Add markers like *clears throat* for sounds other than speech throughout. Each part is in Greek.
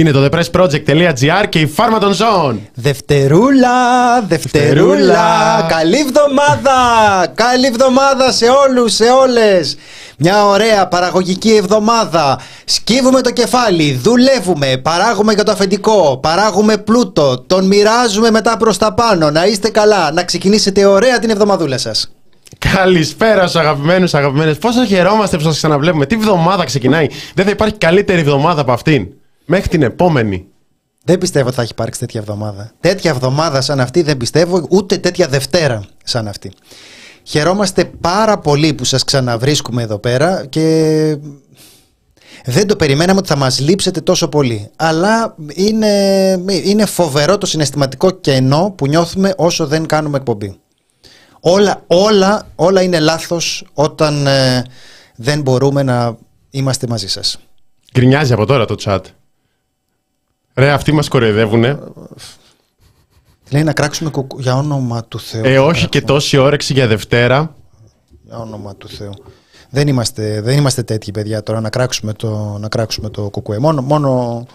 Είναι το thepressproject.gr και η φάρμα των ζώων. Δευτερούλα, δευτερούλα, καλή εβδομάδα, καλή εβδομάδα σε όλους, σε όλες. Μια ωραία παραγωγική εβδομάδα. Σκύβουμε το κεφάλι, δουλεύουμε, παράγουμε για το αφεντικό, παράγουμε πλούτο, τον μοιράζουμε μετά προς τα πάνω. Να είστε καλά, να ξεκινήσετε ωραία την εβδομαδούλα σας. Καλησπέρα στους αγαπημένους, αγαπημένες. Πόσο χαιρόμαστε που σας ξαναβλέπουμε. Τι εβδομάδα ξεκινάει. Δεν θα υπάρχει καλύτερη εβδομάδα από αυτήν. Μέχρι την επόμενη. Δεν πιστεύω ότι θα έχει υπάρξει τέτοια εβδομάδα. Τέτοια εβδομάδα σαν αυτή δεν πιστεύω, ούτε τέτοια Δευτέρα σαν αυτή. Χαιρόμαστε πάρα πολύ που σας ξαναβρίσκουμε εδώ πέρα και δεν το περιμέναμε ότι θα μας λείψετε τόσο πολύ. Αλλά είναι, είναι φοβερό το συναισθηματικό κενό που νιώθουμε όσο δεν κάνουμε εκπομπή. Όλα, όλα, όλα είναι λάθος όταν ε, δεν μπορούμε να είμαστε μαζί σας. Γκρινιάζει από τώρα το chat. Ρε, αυτοί μας κοροϊδεύουνε. Λέει να κράξουμε κουκού για όνομα του Θεού. Ε, όχι και τόση όρεξη για Δευτέρα. Για όνομα του Θεού. Δεν είμαστε, δεν είμαστε τέτοιοι παιδιά τώρα να κράξουμε το, να κράξουμε το κουκουέ. Μόνο, μόνο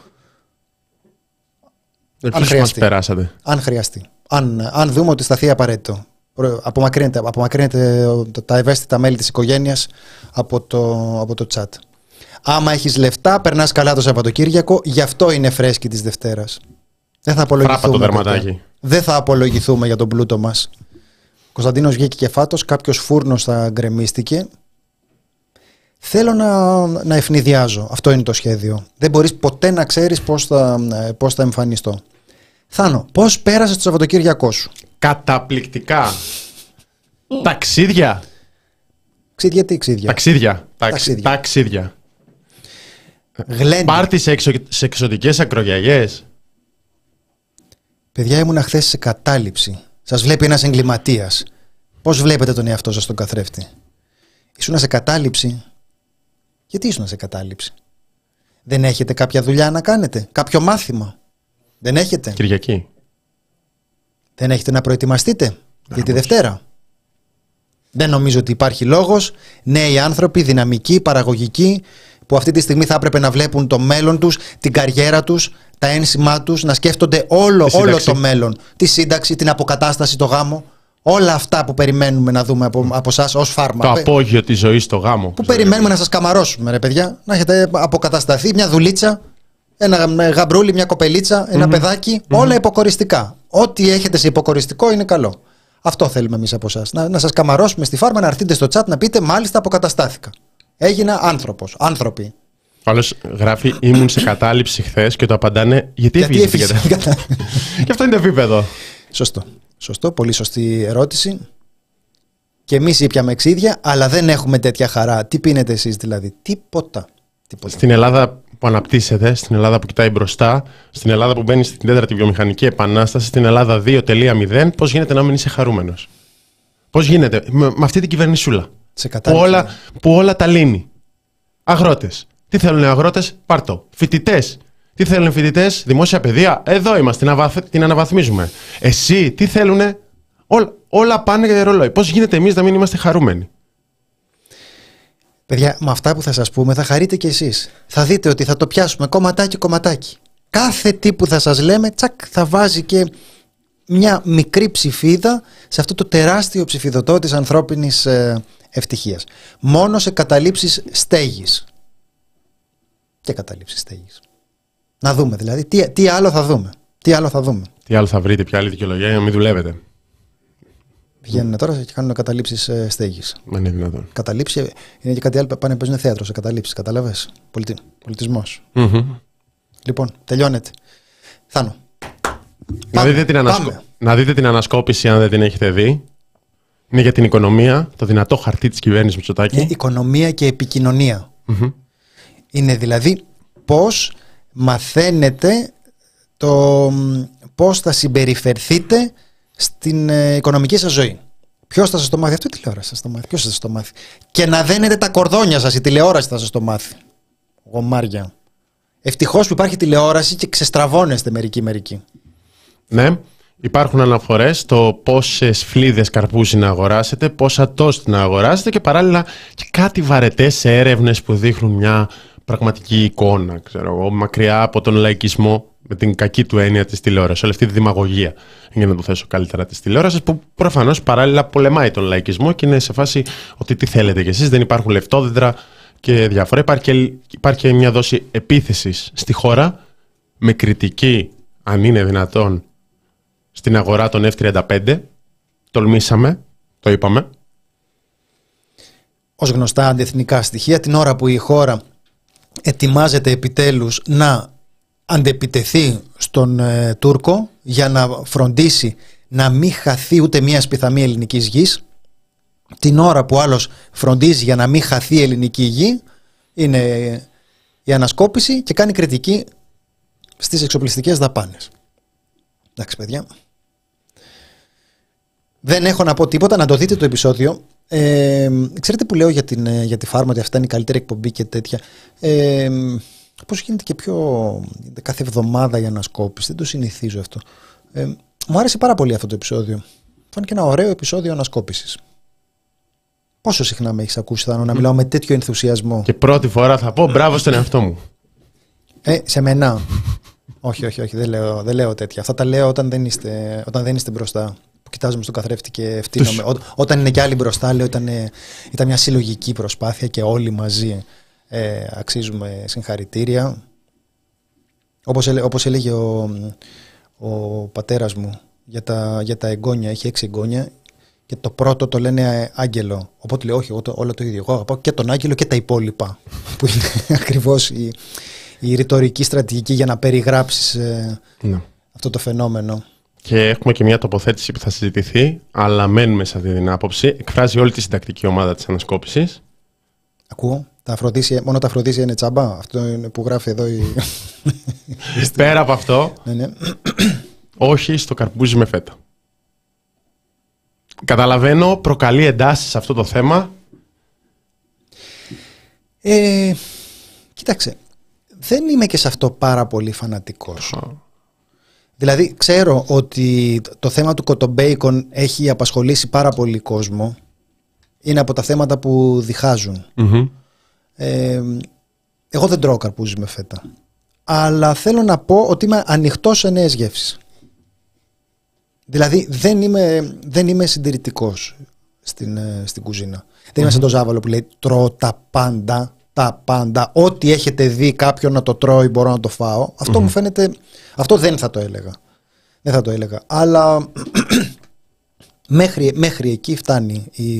Επίσης μας χρειαστεί. περάσατε. αν χρειαστεί. Αν, αν δούμε ότι σταθεί απαραίτητο. Προ- Απομακρύνετε, απομακρύνετε τα ευαίσθητα μέλη της οικογένειας από το, από το chat. Άμα έχεις λεφτά, περνάς καλά το Σαββατοκύριακο, γι' αυτό είναι φρέσκι της Δευτέρας. Δεν θα απολογηθούμε. Φράπα το παιδιά. δερματάκι. Δεν θα απολογηθούμε για τον πλούτο μας. Κωνσταντίνος βγήκε και φάτος, κάποιος φούρνος θα γκρεμίστηκε. Θέλω να, να ευνηδιάζω. Αυτό είναι το σχέδιο. Δεν μπορείς ποτέ να ξέρεις πώς θα, ε, πώς θα εμφανιστώ. Θάνο, πώς πέρασες το Σαββατοκύριακό σου; Καταπληκτικά. Ταξίδια. Ξίδια τι ξίδια; Ταξίδια. Ταξ- Ταξίδια. Ταξίδια. Γλέντι. Πάρτι σε, εξω... σε εξωτικές ακρογιαγιές. Παιδιά ήμουν χθες σε κατάληψη. Σας βλέπει ένας εγκληματίας. Πώς βλέπετε τον εαυτό σας στον καθρέφτη; Ήσουν σε κατάληψη. Γιατί ήσουν σε κατάληψη; Δεν έχετε κάποια δουλειά να κάνετε; Κάποιο μάθημα; Δεν έχετε; Κυριακή. Δεν έχετε να προετοιμαστείτε; Για τη Δευτέρα. Δεν νομίζω ότι υπάρχει λόγος νέοι άνθρωποι, δυναμικοί, παραγωγικοί, που αυτή τη στιγμή θα έπρεπε να βλέπουν το μέλλον τους, την καριέρα τους, τα ένσημά τους, να σκέφτονται όλο, Τη όλο σύνταξη. το μέλλον. Τη σύνταξη, την αποκατάσταση, το γάμο. Όλα αυτά που περιμένουμε να δούμε από, από εσά ως φάρμα. Το Πε- απόγειο της ζωής στο γάμο. που περιμένουμε να σας καμαρώσουμε ρε παιδιά. Να έχετε αποκατασταθεί μια δουλίτσα, ένα γαμπρούλι, μια κοπελίτσα, ένα παιδάκι. Όλα υποκοριστικά. Ό,τι έχετε σε υποκοριστικό είναι καλό. Αυτό θέλουμε εμείς από εσά. Να, να σας καμαρώσουμε στη φάρμα, να έρθετε στο chat να πείτε μάλιστα αποκαταστάθηκα. Έγινα άνθρωπος, άνθρωποι. Άλλος γράφει ήμουν σε κατάληψη χθες και το απαντάνε γιατί, Γιατί έφυγες έφυγες. στην κατα- Και αυτό είναι το επίπεδο. Σωστό. Σωστό, πολύ σωστή ερώτηση. Και εμείς ήπιαμε εξίδια, αλλά δεν έχουμε τέτοια χαρά. Τι πίνετε εσείς δηλαδή, τίποτα. τίποτα. Στην Ελλάδα που αναπτύσσεται, στην Ελλάδα που κοιτάει μπροστά, στην Ελλάδα που μπαίνει στην τέταρτη βιομηχανική επανάσταση, στην Ελλάδα 2.0, πώς γίνεται να μην είσαι χαρούμενος; Πώς γίνεται, με, με αυτή την κυβερνησούλα; Σε Που κατάληψη. όλα, που όλα τα λύνει. Αγρότες. Τι θέλουν οι αγρότες, πάρτο. Φοιτητές. Τι θέλουν οι φοιτητές, δημόσια παιδεία. Εδώ είμαστε, την, αναβαθ- την αναβαθμίζουμε. Εσύ, τι θέλουν, όλα, όλα πάνε για ρολόι. Πώς γίνεται εμείς να μην είμαστε χαρούμενοι; Παιδιά, με αυτά που θα σας πούμε θα χαρείτε κι εσείς. Θα δείτε ότι θα το πιάσουμε κομματάκι κομματάκι. Κάθε τι που θα σας λέμε, τσακ, θα βάζει και μια μικρή ψηφίδα σε αυτό το τεράστιο ψηφιδωτό της ανθρώπινης ε, ευτυχίας. Μόνο σε καταλήψεις στέγης. Και καταλήψεις στέγης. Να δούμε δηλαδή, τι, τι άλλο θα δούμε. Τι άλλο θα δούμε. Τι άλλο θα βρείτε, ποια άλλη δικαιολογία για να μην δουλεύετε. Βγαίνουν τώρα και κάνουν καταλήψεις ε, στέγης. Δεν είναι δυνατόν. Καταλήψη είναι και κάτι άλλο που πάνε παίζουν θέατρο σε καταλήψεις. Καταλαβες. Πολιτι... Πολιτισμός. Μμμ. Λοιπόν, τελειώνεται. Θάνο. Να Πάμε, δείτε, την ανασκο- πάμε. να δείτε την ανασκόπηση αν δεν την έχετε δει. Είναι για την οικονομία, το δυνατό χαρτί της κυβέρνησης Μητσοτάκη. Είναι οικονομία και επικοινωνία. Μμμ. Είναι δηλαδή πώς μαθαίνετε το μ, πώς θα συμπεριφερθείτε στην ε, οικονομική σας ζωή. Ποιος θα σας το μάθει, αυτό η τηλεόραση θα σας το μάθει. Ποιος θα σας το μάθει. Και να δένετε τα κορδόνια σας, η τηλεόραση θα σας το μάθει. Γομάρια. Ευτυχώς που υπάρχει τηλεόραση και ξεστραβώνεστε μερικοί μερικοί. Ναι, υπάρχουν αναφορές στο πόσες φλίδες καρπούζι να αγοράσετε, πόσα τόστ να αγοράσετε και παράλληλα και κάτι βαρετές έρευνες που δείχνουν μια πραγματική εικόνα, ξέρω εγώ, μακριά από τον λαϊκισμό με την κακή του έννοια της τηλεόρασης. Όλη αυτή τη δημαγωγία, για να το θέσω καλύτερα, της τηλεόρασης, που προφανώς παράλληλα πολεμάει τον λαϊκισμό και είναι σε φάση ότι τι θέλετε κι εσείς, δεν υπάρχουν λεφτόδεντρα και διάφορα. Υπάρχει και, υπάρχει και μια δόση επίθεσης στη χώρα με κριτική, αν είναι δυνατόν, στην αγορά των F-35. Τολμήσαμε, το είπαμε. Ως γνωστά αντιεθνικά στοιχεία, την ώρα που η χώρα ετοιμάζεται επιτέλους να αντεπιτεθεί στον ε, Τούρκο για να φροντίσει να μην χαθεί ούτε μία σπιθαμή ελληνικής γης την ώρα που άλλος φροντίζει για να μην χαθεί ελληνική γη είναι η ανασκόπηση και κάνει κριτική στις εξοπλιστικές δαπάνες. Εντάξει παιδιά. Δεν έχω να πω τίποτα, να το δείτε το επεισόδιο. Ε, ξέρετε που λέω για, την, ε, για τη φάρμα ότι αυτά είναι η καλύτερη εκπομπή και τέτοια. Ε, Πώς γίνεται και πιο κάθε εβδομάδα η ανασκόπηση, δεν το συνηθίζω αυτό. Ε, μου άρεσε πάρα πολύ αυτό το επεισόδιο. Φάνηκε ένα ωραίο επεισόδιο ανασκόπησης. Πόσο συχνά με έχεις ακούσει, Θάνο, να μιλάω με τέτοιο ενθουσιασμό; Και πρώτη φορά θα πω μπράβο στον εαυτό μου. Ε, σε μένα. όχι, όχι, όχι, δεν λέω, δεν λέω τέτοια. Αυτά τα λέω όταν δεν είστε, όταν δεν είστε μπροστά. Που κοιτάζομαι στον καθρέφτη και ευτύνομαι. όταν είναι κι άλλοι μπροστά, λέω ήταν, ήταν μια συλλογική προσπάθεια και όλοι μαζί ε, αξίζουμε συγχαρητήρια. Όπως, όπως έλεγε ο, ο πατέρας μου για τα, για τα εγγόνια, έχει έξι εγγόνια και το πρώτο το λένε Άγγελο. Οπότε λέει όχι, εγώ το, όλο το ίδιο. Εγώ αγαπάω και τον Άγγελο και τα υπόλοιπα. *laughs* που είναι ακριβώς η, η ρητορική στρατηγική για να περιγράψεις ε, ναι. αυτό το φαινόμενο. Και έχουμε και μια τοποθέτηση που θα συζητηθεί, αλλά μένουμε σε αυτή την άποψη. Εκφράζει όλη τη συντακτική ομάδα της ανασκόπησης. Ακούω. Τα αφροδίσια, μόνο τα αφροδίσια είναι τσάμπα. Αυτό είναι που γράφει εδώ η. *laughs* Πέρα από αυτό. ναι, ναι. όχι στο καρπούζι με φέτα. Καταλαβαίνω, προκαλεί εντάσεις σε αυτό το θέμα. Ε, κοίταξε, δεν είμαι και σε αυτό πάρα πολύ φανατικός. Δηλαδή, ξέρω ότι το θέμα του κοτομπέικον έχει απασχολήσει πάρα πολύ κόσμο. Είναι από τα θέματα που διχαζουν ε, εγώ δεν τρώω καρπούζι με φέτα. Αλλά θέλω να πω ότι είμαι ανοιχτός σε νέες γεύσεις. Δηλαδή δεν είμαι, δεν είμαι συντηρητικός στην, ε, στην κουζίνα. Δεν είμαι σαν το Ζάβαλο που λέει τρώω τα πάντα, τα πάντα. Ό,τι έχετε δει κάποιον να το τρώει μπορώ να το φάω. Αυτό μου φαίνεται, αυτό δεν θα το έλεγα. Δεν θα το έλεγα. Αλλά *clears throat* μέχρι, μέχρι εκεί φτάνει η,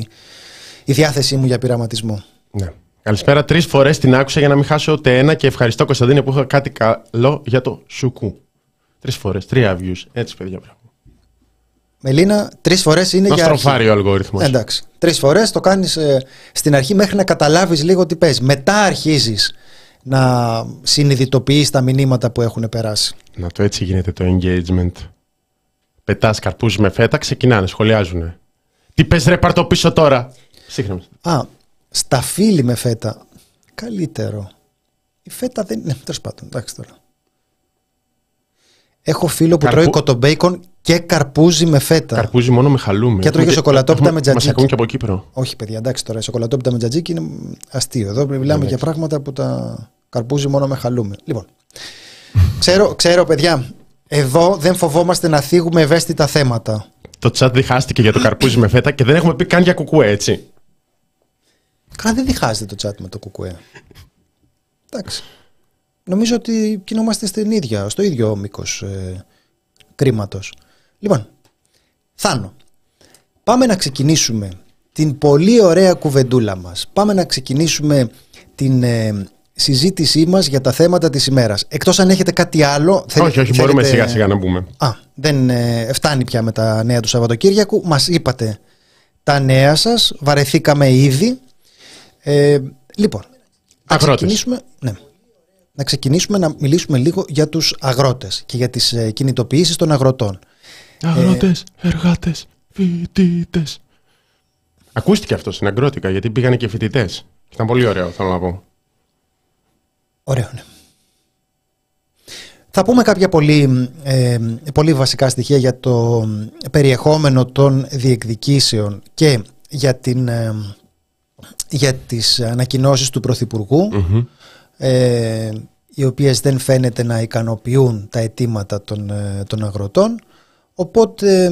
η διάθεσή μου για πειραματισμό. Ναι. Καλησπέρα. Τρεις φορές την άκουσα για να μην χάσω ούτε ένα και ευχαριστώ Κωνσταντίνε που είχα κάτι καλό για το σουκού. Τρεις φορές, τρία views. Έτσι, παιδιά. Μελίνα, τρεις φορές είναι να για. στροφάρει ο αλγόριθμος. Εντάξει. Τρεις φορές το κάνεις ε, στην αρχή μέχρι να καταλάβεις λίγο τι παίζει. Μετά αρχίζεις να συνειδητοποιείς τα μηνύματα που έχουν περάσει. Να το έτσι γίνεται το engagement. Πετάς καρπούζι με φέτα, ξεκινάνε, σχολιάζουν. Τι πες, ρε, πάρ το πίσω τώρα. Σύγχρονα. Α, σταφύλι με φέτα. Καλύτερο. Η φέτα δεν είναι. Τέλος πάντων, εντάξει τώρα. Έχω φίλο που Καρπού... τρώει μπέικον και καρπούζι με φέτα. Καρπούζι μόνο με χαλούμι. Και τρώει σοκολατόπιτα με τζατζίκι. Μα ακούν και από Κύπρο. Όχι, παιδιά, εντάξει τώρα. Σοκολατόπιτα με τζατζίκι είναι αστείο. Εδώ μιλάμε για πράγματα που τα καρπούζι μόνο με χαλούμι. Λοιπόν. ξέρω, ξέρω, παιδιά, εδώ δεν φοβόμαστε να θίγουμε ευαίσθητα θέματα. Το τσάτ διχάστηκε για το καρπούζι με φέτα και δεν έχουμε πει καν για κουκουέ, έτσι. Καλά δεν διχάζεται το chat με το κουκουέ. Εντάξει. Νομίζω ότι κινούμαστε στην ίδια, στο ίδιο μήκος ε, κρίματος. Λοιπόν, Θάνο, πάμε να ξεκινήσουμε την πολύ ωραία κουβεντούλα μας. Πάμε να ξεκινήσουμε την ε, συζήτησή μας για τα θέματα της ημέρας. Εκτός αν έχετε κάτι άλλο... όχι, όχι, μπορούμε σιγά σιγά να πούμε. Α, δεν ε, φτάνει πια με τα νέα του Σαββατοκύριακου. Μας είπατε τα νέα σας, βαρεθήκαμε ήδη. Ε, λοιπόν, να ξεκινήσουμε, ναι, να ξεκινήσουμε να μιλήσουμε λίγο για τους αγρότες και για τις ε, κινητοποιήσεις των αγροτών. Αγρότες, ε, εργάτες, φοιτητές. Ακούστηκε αυτός στην αγρότικα γιατί πήγανε και φοιτητές. Ήταν πολύ ωραίο, θέλω να πω. Ωραίο, ναι. Θα πούμε κάποια πολύ, ε, πολύ βασικά στοιχεία για το περιεχόμενο των διεκδικήσεων και για την ε, για τις ανακοινώσεις του πρωθυπουργου ε, οι οποίες δεν φαίνεται να ικανοποιούν τα αιτήματα των, ε, των αγροτών οπότε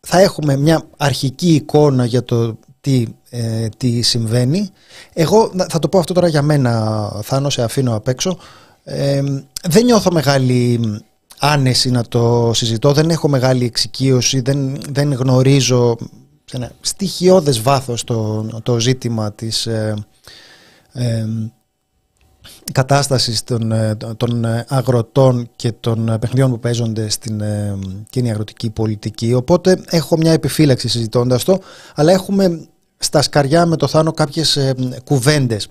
θα έχουμε μια αρχική εικόνα για το τι, ε, τι συμβαίνει. Εγώ θα το πω αυτό τώρα για μένα, Θάνο, σε αφήνω απ' έξω. Ε, δεν νιώθω μεγάλη άνεση να το συζητώ, δεν έχω μεγάλη εξοικείωση, δεν, δεν γνωρίζω σε ένα στοιχειώδες βάθος το, το ζήτημα της ε, ε, κατάστασης των, ε, των αγροτών και των παιχνιδιών που παίζονται στην ε, κοινή αγροτική πολιτική. Οπότε έχω μια επιφύλαξη συζητώντας το, αλλά έχουμε στα σκαριά με το Θάνο κάποιες ε, κουβέντες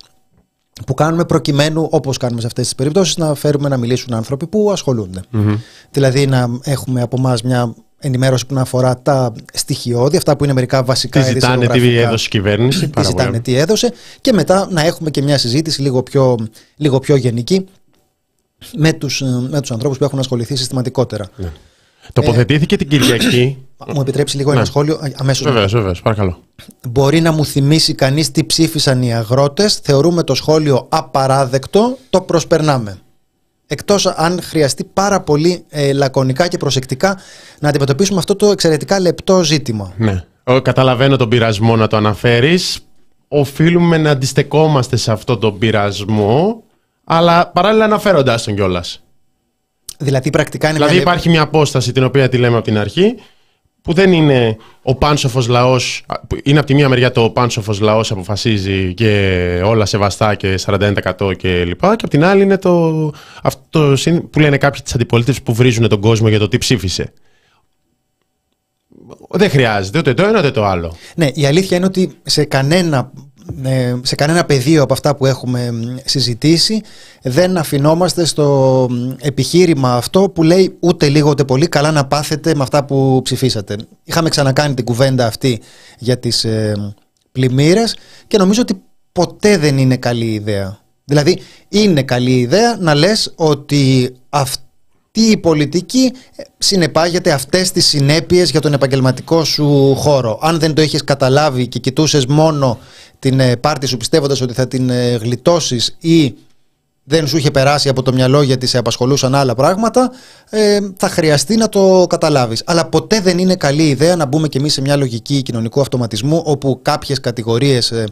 που κάνουμε προκειμένου, όπως κάνουμε σε αυτές τις περιπτώσεις, να φέρουμε να μιλήσουν άνθρωποι που ασχολουνται Δηλαδή να έχουμε από εμάς μια ενημέρωση που να αφορά τα στοιχειώδη, αυτά που είναι μερικά βασικά Τι ζητάνε, τι έδωσε η κυβέρνηση. Τι ζητάνε, τι έδωσε και μετά να έχουμε και μια συζήτηση λίγο πιο, λίγο πιο γενική με τους, με τους ανθρώπους που έχουν ασχοληθεί συστηματικότερα. Ναι. Τοποθετήθηκε την Κυριακή. Μου επιτρέψει λίγο ένα ναι. σχόλιο αμέσως. Βεβαίως, βεβαίως, παρακαλώ. Μπορεί να μου θυμίσει κανείς τι ψήφισαν οι αγρότες. Θεωρούμε το σχόλιο απαράδεκτο. Το προσπερνάμε. Εκτός αν χρειαστεί πάρα πολύ ε, λακωνικά και προσεκτικά να αντιμετωπίσουμε αυτό το εξαιρετικά λεπτό ζήτημα. Ναι. Καταλαβαίνω τον πειρασμό να το αναφέρεις. Οφείλουμε να αντιστεκόμαστε σε αυτό τον πειρασμό, αλλά παράλληλα αναφέροντάς τον κιόλας. Δηλαδή, πρακτικά είναι δηλαδή υπάρχει μια απόσταση την οποία τη λέμε από την αρχή, που δεν είναι ο πάνσοφος λαός. Είναι από τη μία μεριά το πάνσοφος λαός αποφασίζει και όλα σεβαστά και 41% και λοιπά. Και από την άλλη είναι το, αυτό που λένε κάποιοι τη αντιπολίτευση που βρίζουν τον κόσμο για το τι ψήφισε. Δεν χρειάζεται ούτε το ένα ούτε το άλλο. Ναι, η αλήθεια είναι ότι σε κανένα ε, σε κανένα πεδίο από αυτά που έχουμε συζητήσει δεν αφινόμαστε στο επιχείρημα αυτό που λέει ούτε λίγο ούτε πολύ καλά να πάθετε με αυτά που ψηφίσατε. Είχαμε ξανακάνει την κουβέντα αυτή για τις ε, πλημμύρες και νομίζω ότι ποτέ δεν είναι καλή ιδέα. Δηλαδή είναι καλή ιδέα να λες ότι αυτή η πολιτική συνεπάγεται αυτές τις συνέπειες για τον επαγγελματικό σου χώρο. Αν δεν το έχεις καταλάβει και κοιτούσες μόνο την ε, πάρτη σου πιστεύοντας ότι θα την ε, γλιτώσεις ή δεν σου είχε περάσει από το μυαλό γιατί σε απασχολούσαν άλλα πράγματα, ε, θα χρειαστεί να το καταλάβεις. Αλλά ποτέ δεν είναι καλή ιδέα να μπούμε κι εμείς σε μια λογική κοινωνικού αυτοματισμού όπου κάποιες κατηγορίες ε,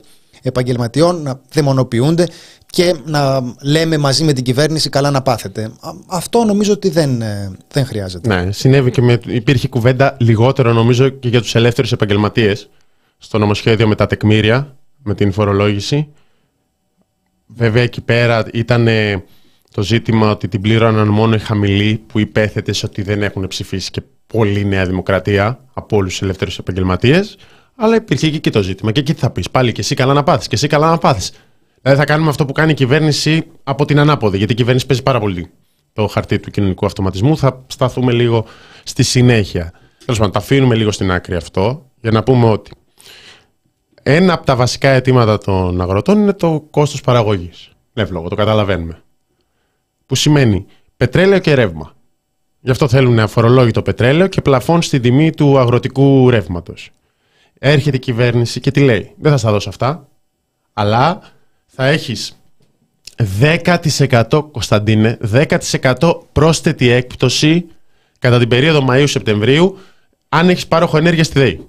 επαγγελματιών να δαιμονοποιούνται και να λέμε μαζί με την κυβέρνηση καλά να πάθετε. Αυτό νομίζω ότι δεν, δεν χρειάζεται. Ναι, συνέβη και με, υπήρχε κουβέντα λιγότερο νομίζω και για τους ελεύθερους επαγγελματίες στο νομοσχέδιο με τα τεκμήρια με την φορολόγηση. Βέβαια εκεί πέρα ήταν το ζήτημα ότι την πλήρωναν μόνο οι χαμηλοί που υπέθετες ότι δεν έχουν ψηφίσει και πολύ Νέα Δημοκρατία από όλους τους ελεύθερους επαγγελματίες. Αλλά υπήρχε και εκεί το ζήτημα. Και εκεί θα πεις πάλι και εσύ καλά να πάθεις. Και εσύ καλά να πάθεις. Δηλαδή θα κάνουμε αυτό που κάνει η κυβέρνηση από την ανάποδη. Γιατί η κυβέρνηση παίζει πάρα πολύ το χαρτί του κοινωνικού αυτοματισμού. Θα σταθούμε λίγο στη συνέχεια. Τέλος πάντων, τα αφήνουμε λίγο στην άκρη αυτό για να πούμε ότι ένα από τα βασικά αιτήματα των αγροτών είναι το κόστος παραγωγής. Εύλογο, το καταλαβαίνουμε. Που σημαίνει πετρέλαιο και ρεύμα. Γι' αυτό θέλουν αφορολόγητο πετρέλαιο και πλαφόν στην τιμή του αγροτικού ρεύματος. Έρχεται η κυβέρνηση και τι λέει. Δεν θα στα δώσω αυτά, αλλά θα έχεις 10% Κωνσταντίνε, 10% πρόσθετη έκπτωση κατά την περίοδο Μαΐου-Σεπτεμβρίου αν έχεις πάροχο ενέργειας στη ΔΕΗ.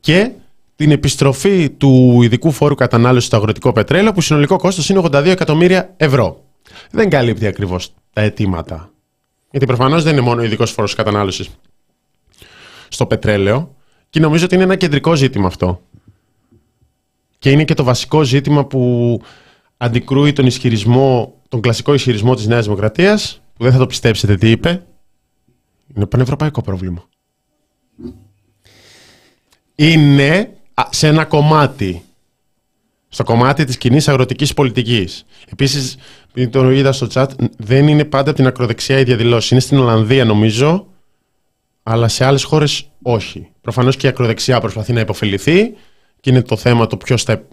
Και την επιστροφή του ειδικού φόρου κατανάλωσης στο αγροτικό πετρέλαιο, που συνολικό κόστος είναι 82 εκατομμύρια ευρώ. Δεν καλύπτει ακριβώς τα αιτήματα. Γιατί προφανώς δεν είναι μόνο ο ειδικός φόρος κατανάλωσης στο πετρέλαιο, και νομίζω ότι είναι ένα κεντρικό ζήτημα αυτό. Και είναι και το βασικό ζήτημα που αντικρούει τον ισχυρισμό, τον κλασικό ισχυρισμό της Νέας Δημοκρατίας, που δεν θα το πιστέψετε τι είπε, είναι πανευρωπαϊκό πρόβλημα. Είναι σε ένα κομμάτι. Στο κομμάτι της κοινή αγροτικής πολιτικής. Επίσης, το είδα στο chat, δεν είναι πάντα από την ακροδεξιά η διαδηλώση. Είναι στην Ολλανδία νομίζω, αλλά σε άλλες χώρες όχι. Προφανώς και η ακροδεξιά προσπαθεί να υποφεληθεί και είναι το θέμα το ποιος θα,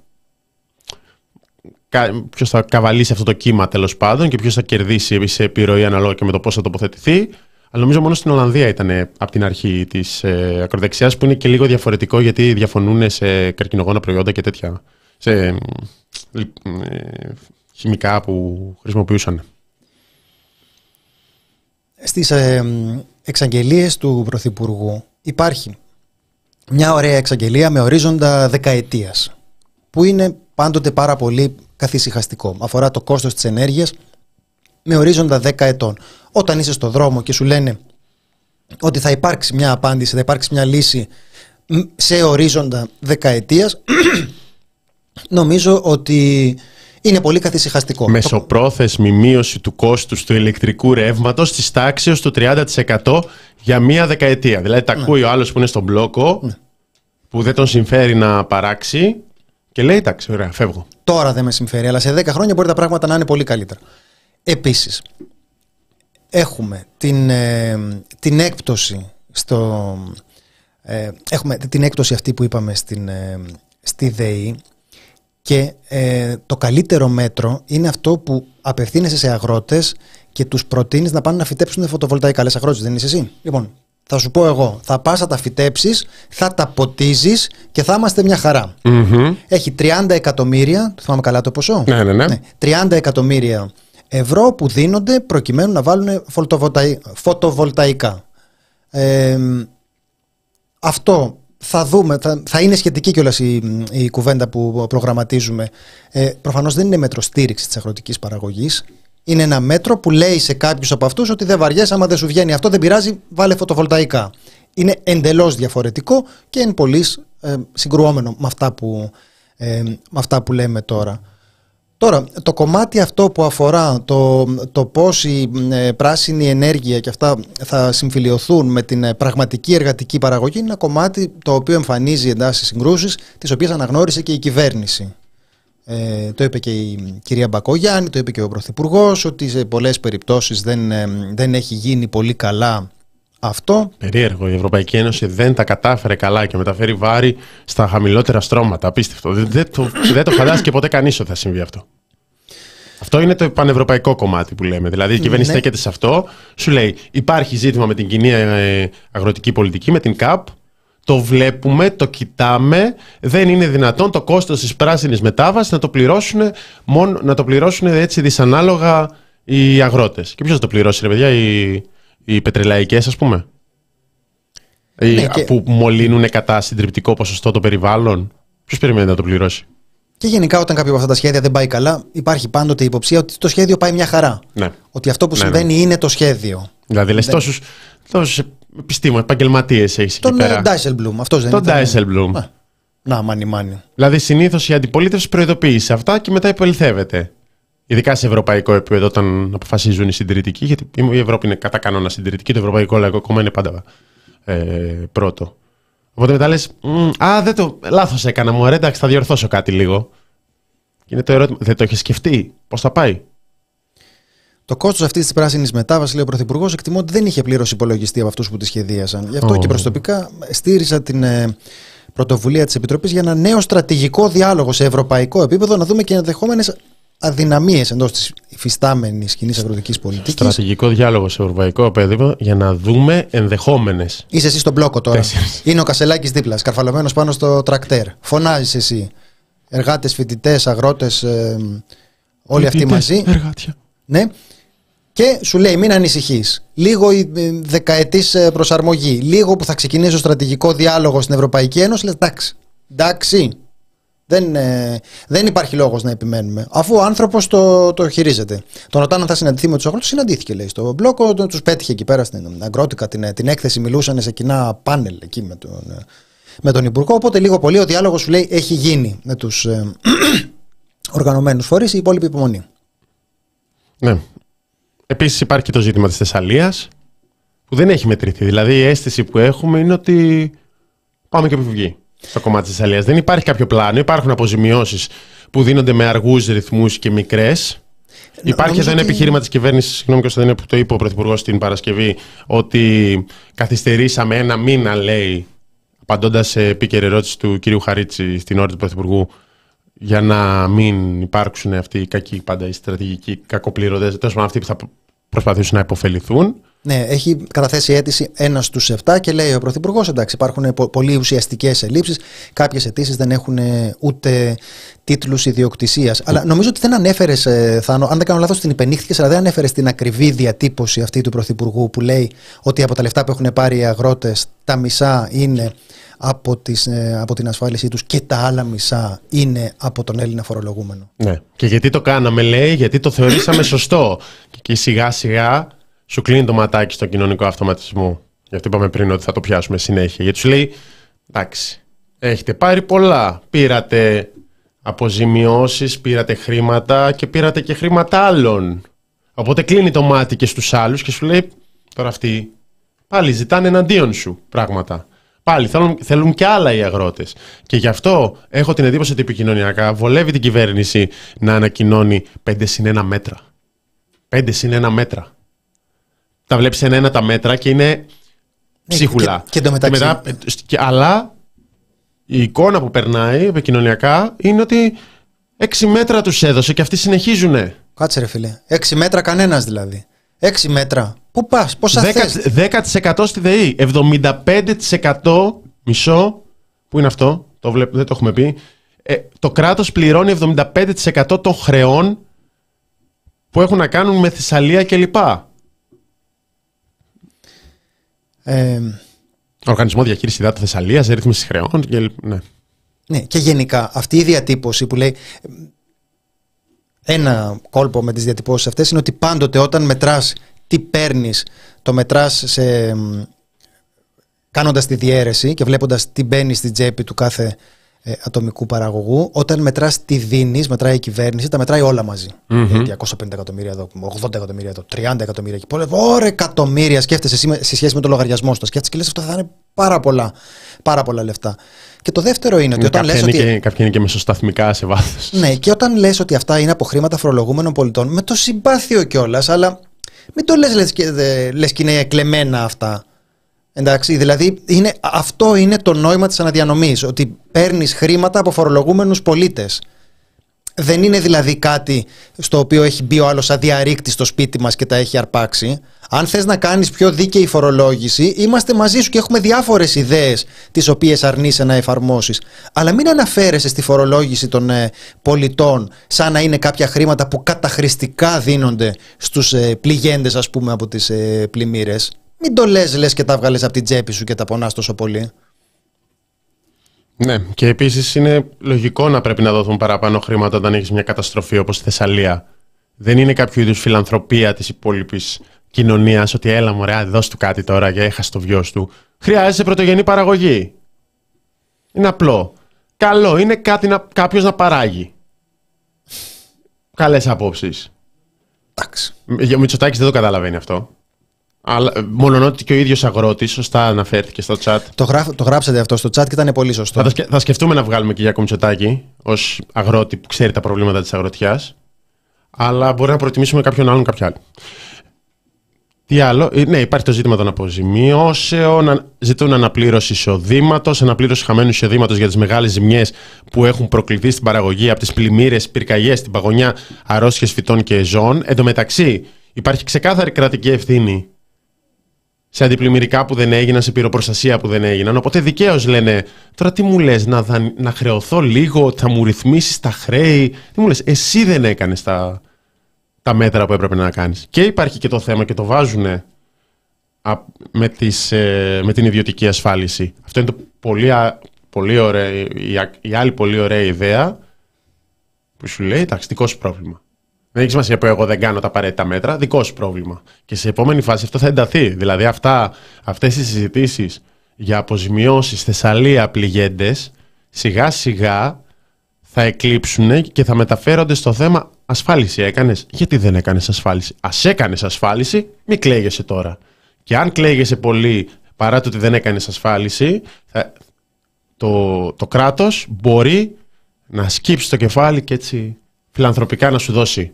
ποιος θα καβαλήσει αυτό το κύμα τέλος πάντων και ποιος θα κερδίσει σε επιρροή αναλόγω και με το πώς θα τοποθετηθεί. Αλλά νομίζω μόνο στην Ολλανδία ήταν από την αρχή της ε, ακροδεξιάς, που είναι και λίγο διαφορετικό γιατί διαφωνούν σε καρκινογόνα προϊόντα και τέτοια. Σε ε, χημικά που χρησιμοποιούσαν. Στις ε, εξαγγελίες του Πρωθυπουργού υπάρχει μια ωραία εξαγγελία με ορίζοντα δεκαετίας που είναι πάντοτε πάρα πολύ καθησυχαστικό. Αφορά το κόστος της ενέργειας με ορίζοντα 10 ετών. Όταν είσαι στο δρόμο και σου λένε ότι θα υπάρξει μια απάντηση, θα υπάρξει μια λύση σε ορίζοντα δεκαετίας, *clears throat* νομίζω ότι είναι πολύ καθησυχαστικό. Μεσοπρόθεσμη μείωση του κόστους του ηλεκτρικού ρεύματος της τάξης του 30% για μία δεκαετία. Δηλαδή, τα ναι. ακούει ο άλλος που είναι στον μπλόκο, ναι. που δεν τον συμφέρει να παράξει και λέει: Εντάξει, ωραία, φεύγω. Τώρα δεν με συμφέρει, αλλά σε 10 χρόνια μπορεί τα πράγματα να είναι πολύ καλύτερα. Επίσης, έχουμε την, ε, την έκπτωση στο. Ε, έχουμε την έκπτωση αυτή που είπαμε στην, ε, στη ΔΕΗ και ε, το καλύτερο μέτρο είναι αυτό που απευθύνεσαι σε αγρότες και τους προτείνεις να πάνε να φυτέψουν φωτοβολταϊκά. Λες αγρότες δεν είσαι εσύ; Λοιπόν, θα σου πω εγώ, θα πας να τα φυτέψεις, θα τα ποτίζεις και θα είμαστε μια χαρα Έχει 30 εκατομμύρια, το θυμάμαι καλά το ποσό; Ναι, ναι, ναι. 30 ναι, εκατομμύρια ευρώ που δίνονται προκειμένου να βάλουν φωτοβολταϊκά. Ε, αυτό θα δούμε, θα, θα είναι σχετική κιόλας η, η κουβέντα που προγραμματίζουμε. Ε, προφανώς δεν είναι μέτρο στήριξης της αγροτικής παραγωγής. Είναι ένα μέτρο που λέει σε κάποιους από αυτούς ότι δεν βαριέσαι, άμα δεν σου βγαίνει αυτό, δεν πειράζει, βάλε φωτοβολταϊκά. Είναι εντελώς διαφορετικό και είναι πολύ ε, συγκρουόμενο με αυτά που, ε, με αυτά που λέμε τώρα. Τώρα, το κομμάτι αυτό που αφορά το, το πώς η ε, πράσινη ενέργεια και αυτά θα συμφιλειωθούν με την ε, πραγματική εργατική παραγωγή είναι ένα κομμάτι το οποίο εμφανίζει εντάσεις συγκρούσεις τις οποίες αναγνώρισε και η κυβέρνηση. Ε, το είπε και η κυρία Μπακογιάννη, το είπε και ο Πρωθυπουργός ότι σε πολλές περιπτώσεις δεν, ε, δεν έχει γίνει πολύ καλά αυτό. Περίεργο. Η Ευρωπαϊκή Ένωση δεν τα κατάφερε καλά και μεταφέρει βάρη στα χαμηλότερα στρώματα. Απίστευτο. Δεν, το, δεν το φαντάστηκε ποτέ κανείς ότι θα συμβεί αυτό. Αυτό είναι το πανευρωπαϊκό κομμάτι που λέμε. Δηλαδή η κυβέρνηση ναι. στέκεται σε αυτό, σου λέει υπάρχει ζήτημα με την κοινή ε, αγροτική πολιτική, με την ΚΑΠ. Το βλέπουμε, το κοιτάμε. Δεν είναι δυνατόν το κόστος της πράσινης μετάβασης να το πληρώσουν, μόνο, να το πληρώσουν έτσι δυσανάλογα οι αγρότες. Και ποιος θα το πληρώσει, ρε παιδιά, οι, οι πετρελαϊκές ας πούμε. Ναι, που μολύνουν κατά συντριπτικό ποσοστό το περιβάλλον. Ποιος περιμένει να το πληρώσει; Και γενικά, όταν κάποιο από αυτά τα σχέδια δεν πάει καλά, υπάρχει πάντοτε η υποψία ότι το σχέδιο πάει μια χαρά. Ναι. Ότι αυτό που ναι, συμβαίνει ναι. είναι το σχέδιο. Δηλαδή, λες τόσου επιστήμονες, επαγγελματίες έχεις εκεί τον, πέρα. Τον Dijsselbloem, αυτός δεν είναι. Τον Dijsselbloem. Να, μάνι, μάνι. Δηλαδή, συνήθως η αντιπολίτευση προειδοποιεί αυτά και μετά υποληθεύεται. Ειδικά σε ευρωπαϊκό επίπεδο, όταν αποφασίζουν οι συντηρητικοί, γιατί η Ευρώπη είναι κατά κανόνα συντηρητική, το Ευρωπαϊκό Λαϊκό Κόμμα είναι πάντα ε, πρώτο. Οπότε μετά λες, Α, δεν το. Λάθος έκανα μου, εντάξει, θα διορθώσω κάτι λίγο. Είναι το ερώτημα, δεν το έχεις σκεφτεί, πώς θα πάει; Το κόστος αυτής της πράσινης μετάβασης, λέει ο Πρωθυπουργός, εκτιμώ ότι δεν είχε πλήρως υπολογιστεί από αυτούς που τη σχεδίασαν. Γι' αυτό και προσωπικά στήριζα την ε, πρωτοβουλία της Επιτροπής για ένα νέο στρατηγικό διάλογο σε ευρωπαϊκό επίπεδο, να δούμε και ενδεχόμενες αδυναμίες εντός της υφιστάμενης κοινής αγροτικής πολιτικής. Στρατηγικό διάλογο σε ευρωπαϊκό επίπεδο για να δούμε ενδεχόμενες. Είσαι εσύ στον μπλόκο τώρα. Είναι ο Κασελάκης δίπλα, σκαρφαλωμένος πάνω στο τρακτέρ. Φωνάζεις εσύ. Εργάτες, φοιτητές, αγρότες, ε, όλοι αυτοί μαζί. Εργάτια. Ναι. Και σου λέει μην ανησυχείς. Λίγο η ε, δεκαετής ε, προσαρμογή. Λίγο που θα ξεκινήσει ο στρατηγικό διάλογος στην Ευρωπαϊκή Ένωση. Λες εντάξει. Εντάξει. Δεν, ε, δεν υπάρχει λόγος να επιμένουμε. Αφού ο άνθρωπος το, το χειρίζεται. Τον ρωτάνε αν θα συναντηθεί με τους αγρότες. Συναντήθηκε, λέει, στο μπλόκο. Τους πέτυχε εκεί πέρα στην αγρότικα την, την έκθεση. Μιλούσαν σε κοινά πάνελ εκεί με τον, με τον Υπουργό. Οπότε λίγο πολύ ο διάλογος σου λέει έχει γίνει με τους ε, *clears throat* οργανωμένους φορείς. Η υπόλοιπη υπομονή. Ναι. Επίσης υπάρχει και το ζήτημα της Θεσσαλίας που δεν έχει μετρηθεί. Δηλαδή η αίσθηση που έχουμε είναι ότι πάμε και βγει στο κομμάτι της Θεσσαλία. Δεν υπάρχει κάποιο πλάνο. Υπάρχουν αποζημιώσεις που δίνονται με αργούς ρυθμούς και μικρές. Υπάρχει εδώ ένα ότι... επιχείρημα της κυβέρνησης, συγγνώμη και που το είπε ο Πρωθυπουργός την Παρασκευή, ότι καθυστερήσαμε ένα μήνα, λέει, απαντώντας σε επίκαιρη ερώτηση του κ. Χαρίτση στην ώρα του Πρωθυπουργού, για να μην υπάρξουν αυτοί οι κακοί πάντα οι στρατηγικοί κακοπληρωτές, τόσο αυτοί που θα προσπαθήσουν να υποφεληθούν. Ναι, έχει καταθέσει αίτηση ένας στους 7 και λέει ο Πρωθυπουργός: Εντάξει, υπάρχουν πο- πολύ ουσιαστικές ελλείψεις. Κάποιες αιτήσεις δεν έχουν ε, ούτε τίτλους ιδιοκτησίας. Αλλά νομίζω ότι δεν ανέφερες, Θάνο, αν δεν κάνω λάθος, την υπενήχθηκε, αλλά δεν ανέφερες την ακριβή διατύπωση αυτή του Πρωθυπουργού που λέει ότι από τα λεφτά που έχουν πάρει οι αγρότες, τα μισά είναι από, τις, ε, από την ασφάλισή τους και τα άλλα μισά είναι από τον Έλληνα φορολογούμενο. Ναι. Και γιατί το κάναμε, λέει, γιατί το θεωρήσαμε *coughs* σωστό. Και σιγά σιγά σου κλείνει το ματάκι στον κοινωνικό αυτοματισμό. Γι' αυτό είπαμε πριν ότι θα το πιάσουμε συνέχεια. Γιατί σου λέει, εντάξει, έχετε πάρει πολλά. Πήρατε αποζημιώσεις, πήρατε χρήματα και πήρατε και χρήματα άλλων. Οπότε κλείνει το μάτι και στους άλλους και σου λέει, τώρα αυτοί πάλι ζητάνε εναντίον σου πράγματα. Πάλι θέλουν, θέλουν και άλλα οι αγρότες. Και γι' αυτό έχω την εντύπωση ότι επικοινωνιακά βολεύει την κυβέρνηση να ανακοινώνει 5 συν 1 μέτρα. 5 συν 1 μέτρα. Τα βλέπεις ένα-ένα τα μέτρα και είναι ψίχουλα. και- και εντωμεταξύ- μετά, και- αλλά η εικόνα που περνάει επικοινωνιακά είναι ότι 6 μέτρα τους έδωσε και αυτοί συνεχίζουν. Κάτσε ρε φίλε. 6 μέτρα κανένας δηλαδή. 6 μέτρα. Πού πας, πόσα θες; 10%, 10% στη ΔΕΗ. 75% μισό. Πού είναι αυτό, το βλέπω, δεν το έχουμε πει. Ε, το κράτος πληρώνει 75% των χρεών που έχουν να κάνουν με Θεσσαλία κλπ. Ε, Οργανισμό Διαχείρισης Υδάτων Θεσσαλίας, ρύθμισης χρεών. Και, λοιπ- ναι. ναι, και γενικά αυτή η διατύπωση που λέει. Ένα κόλπο με τις διατυπώσεις αυτές είναι ότι πάντοτε όταν μετράς τι παίρνεις, το μετράς σε, μ, κάνοντας τη διαίρεση και βλέποντας τι μπαίνει στην τσέπη του κάθε ε, ατομικού παραγωγού, όταν μετράς τι δίνεις, μετράει η κυβέρνηση, τα μετράει όλα μαζί. Μμμ. Ε, 250 εκατομμύρια εδώ, 80 εκατομμύρια εδώ, 30 εκατομμύρια εκεί. Πολλά, ωραία εκατομμύρια σκέφτεσαι εσύ με- σε σχέση με το λογαριασμό σου. Σκέφτεσαι και λες αυτά θα είναι πάρα πολλά, πάρα πολλά λεφτά. Και το δεύτερο είναι ότι όταν κάποια, λες είναι ότι... και, κάποια είναι και μεσοσταθμικά σε βάθος. Ναι, και όταν λες ότι αυτά είναι από χρήματα φορολογούμενων πολιτών, με το συμπάθειο κιόλας, αλλά μην το λες, λες, και, δε- λες και είναι κλεμμένα αυτά. Εντάξει, δηλαδή είναι, αυτό είναι το νόημα της αναδιανομής, ότι παίρνεις χρήματα από φορολογούμενους πολίτες. Δεν είναι δηλαδή κάτι στο οποίο έχει μπει ο άλλος αδιαρρήκτης στο σπίτι μας και τα έχει αρπάξει. Αν θες να κάνεις πιο δίκαιη φορολόγηση, είμαστε μαζί σου και έχουμε διάφορες ιδέες τις οποίες αρνείσαι να εφαρμόσεις. Αλλά μην αναφέρεσαι στη φορολόγηση των ε, πολιτών σαν να είναι κάποια χρήματα που καταχρηστικά δίνονται στους ε, πληγέντες ας πούμε από τις ε, πλημμύρες. Μην το λες, λες και τα βγάλες από την τσέπη σου και τα πονάς τόσο πολύ. Ναι, και επίσης είναι λογικό να πρέπει να δοθούν παραπάνω χρήματα όταν έχεις μια καταστροφή όπως η Θεσσαλία. Δεν είναι κάποιο είδους φιλανθρωπία της υπόλοιπης κοινωνίας ότι έλα μου ρε, δώσ' του κάτι τώρα για έχασε το βιός του. Χρειάζεσαι πρωτογενή παραγωγή. Είναι απλό. Καλό είναι κάτι να, κάποιος να παράγει. Καλές απόψεις. Εντάξει. Ο Μητσοτάκης δεν το καταλαβαίνει αυτό. Αλλά μόνο ότι και ο ίδιος αγρότης, σωστά αναφέρθηκε στο chat, Το, γράφ, το γράψατε αυτό στο chat και ήταν πολύ σωστό. θα, τα σκε- θα σκεφτούμε να βγάλουμε και Γιάκο Μητσοτάκη ως αγρότη που ξέρει τα προβλήματα της αγροτιάς. Αλλά μπορεί να προτιμήσουμε κάποιον άλλον κάποια άλλη. Τι άλλο, Ε, ναι, υπάρχει το ζήτημα των αποζημιώσεων. αν- Ζητούν αναπλήρωση εισοδήματος, αναπλήρωση χαμένου εισοδήματος για τις μεγάλες ζημιές που έχουν προκληθεί στην παραγωγή από τις πλημμύρες, πυρκαγιές, την παγωνιά, αρρώστιες φυτών και ζώων. Εν τω μεταξύ, υπάρχει ξεκάθαρη κρατική ευθύνη σε αντιπλημμυρικά που δεν έγιναν, σε πυροπροστασία που δεν έγιναν. Οπότε δικαίως λένε, τώρα τι μου λες, να, δαν- να χρεωθώ λίγο, ότι θα μου ρυθμίσεις τα χρέη. Τι μου λες, εσύ δεν έκανες τα, τα μέτρα που έπρεπε να κάνεις. Και υπάρχει και το θέμα και το βάζουν με, τις, ε, με την ιδιωτική ασφάλιση. Αυτό είναι το πολύ, α- πολύ ωραία, η, α- η άλλη πολύ ωραία ιδέα που σου λέει, εντάξει, δικό σου πρόβλημα. Δεν έχει σημασία που εγώ δεν κάνω τα απαραίτητα μέτρα, δικό σου πρόβλημα. Και σε επόμενη φάση αυτό θα ενταθεί. Δηλαδή αυτά, αυτές οι συζητήσεις για αποζημιώσεις, Θεσσαλία, πληγέντες, σιγά σιγά θα εκλείψουν και θα μεταφέρονται στο θέμα ασφάλιση έκανες. Γιατί δεν έκανες ασφάλιση; Ας έκανες ασφάλιση, μη κλαίγεσαι τώρα. Και αν κλαίγεσαι πολύ παρά το ότι δεν έκανες ασφάλιση, θα, το, το κράτος μπορεί να σκύψει το κεφάλι και έτσι φιλανθρωπικά να σου δώσει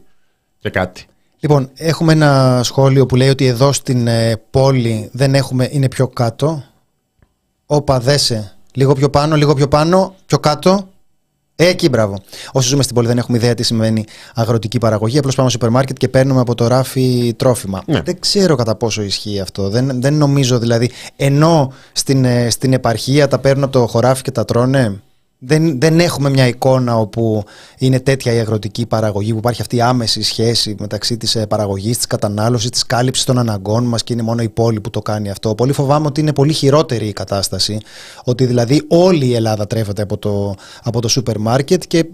και κάτι. Λοιπόν, έχουμε ένα σχόλιο που λέει ότι εδώ στην ε, πόλη δεν έχουμε, είναι πιο κάτω. Όπα, δέσε. Λίγο πιο πάνω, λίγο πιο πάνω, πιο κάτω. Εκεί, μπράβο. Όσοι ζούμε στην πόλη δεν έχουμε ιδέα τι σημαίνει αγροτική παραγωγή. Απλώς πάμε στο σούπερ μάρκετ και παίρνουμε από το ράφι τρόφιμα. Ναι. Δεν ξέρω κατά πόσο ισχύει αυτό. Δεν, δεν νομίζω δηλαδή. Ενώ στην, ε, στην επαρχία τα παίρνουν από το χωράφι και τα τρώνε. Δεν, δεν έχουμε μια εικόνα όπου είναι τέτοια η αγροτική παραγωγή, που υπάρχει αυτή η άμεση σχέση μεταξύ της παραγωγής, της κατανάλωσης, της κάλυψης των αναγκών μας και είναι μόνο η πόλη που το κάνει αυτό. Πολύ φοβάμαι ότι είναι πολύ χειρότερη η κατάσταση. Ότι δηλαδή όλη η Ελλάδα τρέφεται από το, από το σούπερ μάρκετ και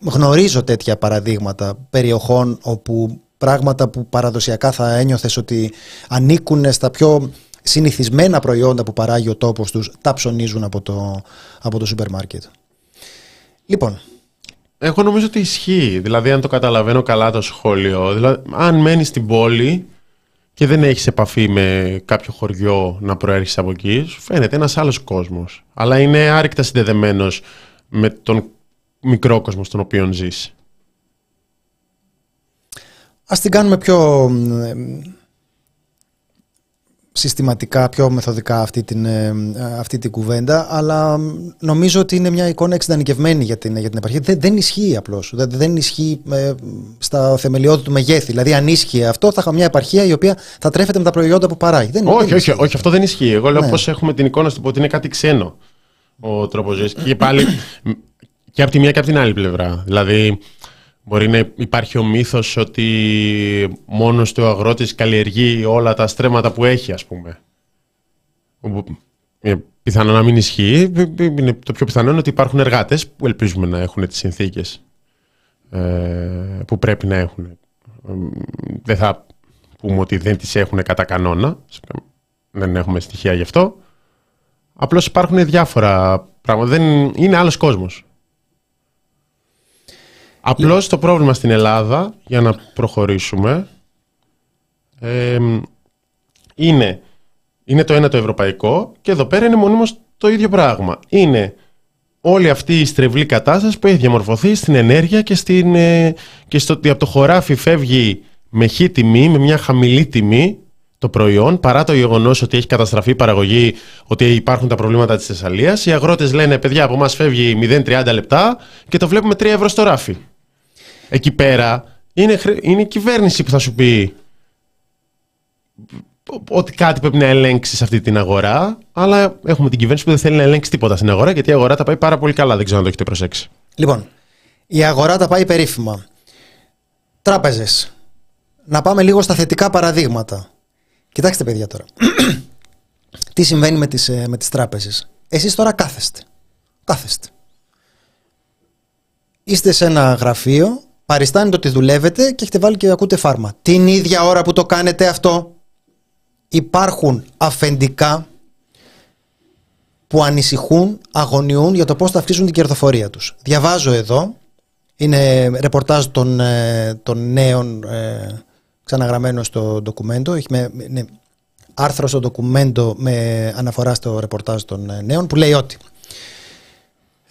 γνωρίζω τέτοια παραδείγματα περιοχών όπου πράγματα που παραδοσιακά θα ένιωθες ότι ανήκουν στα πιο συνηθισμένα προϊόντα που παράγει ο τόπος τους τα ψωνίζουν από το, από το σούπερ μάρκετ. Λοιπόν. Εγώ νομίζω ότι ισχύει. Δηλαδή, αν το καταλαβαίνω καλά το σχόλιο, δηλαδή, αν μένεις στην πόλη και δεν έχεις επαφή με κάποιο χωριό να προέρχεσαι από εκεί, σου φαίνεται ένας άλλος κόσμος. Αλλά είναι άρρηκτα συνδεδεμένος με τον μικρό κόσμος στον οποίο ζεις. Ας την κάνουμε πιο συστηματικά, πιο μεθοδικά αυτή την, ε, αυτή την κουβέντα, αλλά νομίζω ότι είναι μια εικόνα εξειδανικευμένη για την, για την επαρχία. Δεν, δεν ισχύει απλώς. Δεν, δεν ισχύει ε, στα θεμελιώδη του μεγέθη. Δηλαδή, αν ίσχυε αυτό, θα είχαμε μια επαρχία η οποία θα τρέφεται με τα προϊόντα που παράγει. Δεν, όχι, δεν όχι, όχι, αυτό δεν ισχύει. Εγώ λέω ναι. πώς έχουμε την εικόνα στο ότι είναι κάτι ξένο ο τρόπος ζωής. και πάλι και από τη μία και από την άλλη πλευρά. Δηλαδή, Μπορεί να υπάρχει ο μύθος ότι μόνος του αγρότης καλλιεργεί όλα τα στρέμματα που έχει, ας πούμε. Ε, πιθανό να μην ισχύει. το πιο πιθανό είναι ότι υπάρχουν εργάτες που ελπίζουμε να έχουν τις συνθήκες ε, που πρέπει να έχουν. Ε, δεν θα πούμε ότι δεν τις έχουν κατά κανόνα. Δεν έχουμε στοιχεία γι' αυτό. Απλώς υπάρχουν διάφορα πράγματα. Δεν, είναι άλλος κόσμος. Απλώς το πρόβλημα στην Ελλάδα, για να προχωρήσουμε, είναι, είναι το ένα το ευρωπαϊκό και εδώ πέρα είναι μονίμως το ίδιο πράγμα. Είναι όλη αυτή η στρεβλή κατάσταση που έχει διαμορφωθεί στην ενέργεια και, στην, ε, και στο ότι από το χωράφι φεύγει με χή τιμή, με μια χαμηλή τιμή το προϊόν, παρά το γεγονός ότι έχει καταστραφεί η παραγωγή, ότι υπάρχουν τα προβλήματα της Θεσσαλίας. Οι αγρότες λένε: Παιδιά, από εμάς φεύγει 0,30 λεπτά και το βλέπουμε 3 ευρώ στο ράφι εκεί πέρα είναι, είναι η κυβέρνηση που θα σου πει ότι κάτι πρέπει να ελέγξεις σε αυτή την αγορά. Αλλά έχουμε την κυβέρνηση που δεν θέλει να ελέγξει τίποτα στην αγορά, γιατί η αγορά τα πάει πάρα πολύ καλά. Δεν ξέρω αν το έχετε προσέξει. Λοιπόν, η αγορά τα πάει περίφημα. Τράπεζες. Να πάμε λίγο στα θετικά παραδείγματα. Κοιτάξτε, παιδιά τώρα. *clears throat* Τι συμβαίνει με τις, ε, με τις τράπεζες. Εσείς τώρα κάθεστε. Κάθεστε. Είστε σε ένα γραφείο παριστάνετε ότι δουλεύετε και έχετε βάλει και ακούτε φάρμα. Την ίδια ώρα που το κάνετε αυτό υπάρχουν αφεντικά που ανησυχούν, αγωνιούν για το πώς θα αυξήσουν την κερδοφορία τους. Διαβάζω εδώ, είναι ρεπορτάζ των, ε, των νέων ε, ξαναγραμμένο στο ντοκουμέντο, έχει με, ναι, άρθρο στο ντοκουμέντο με αναφορά στο ρεπορτάζ των ε, νέων που λέει ότι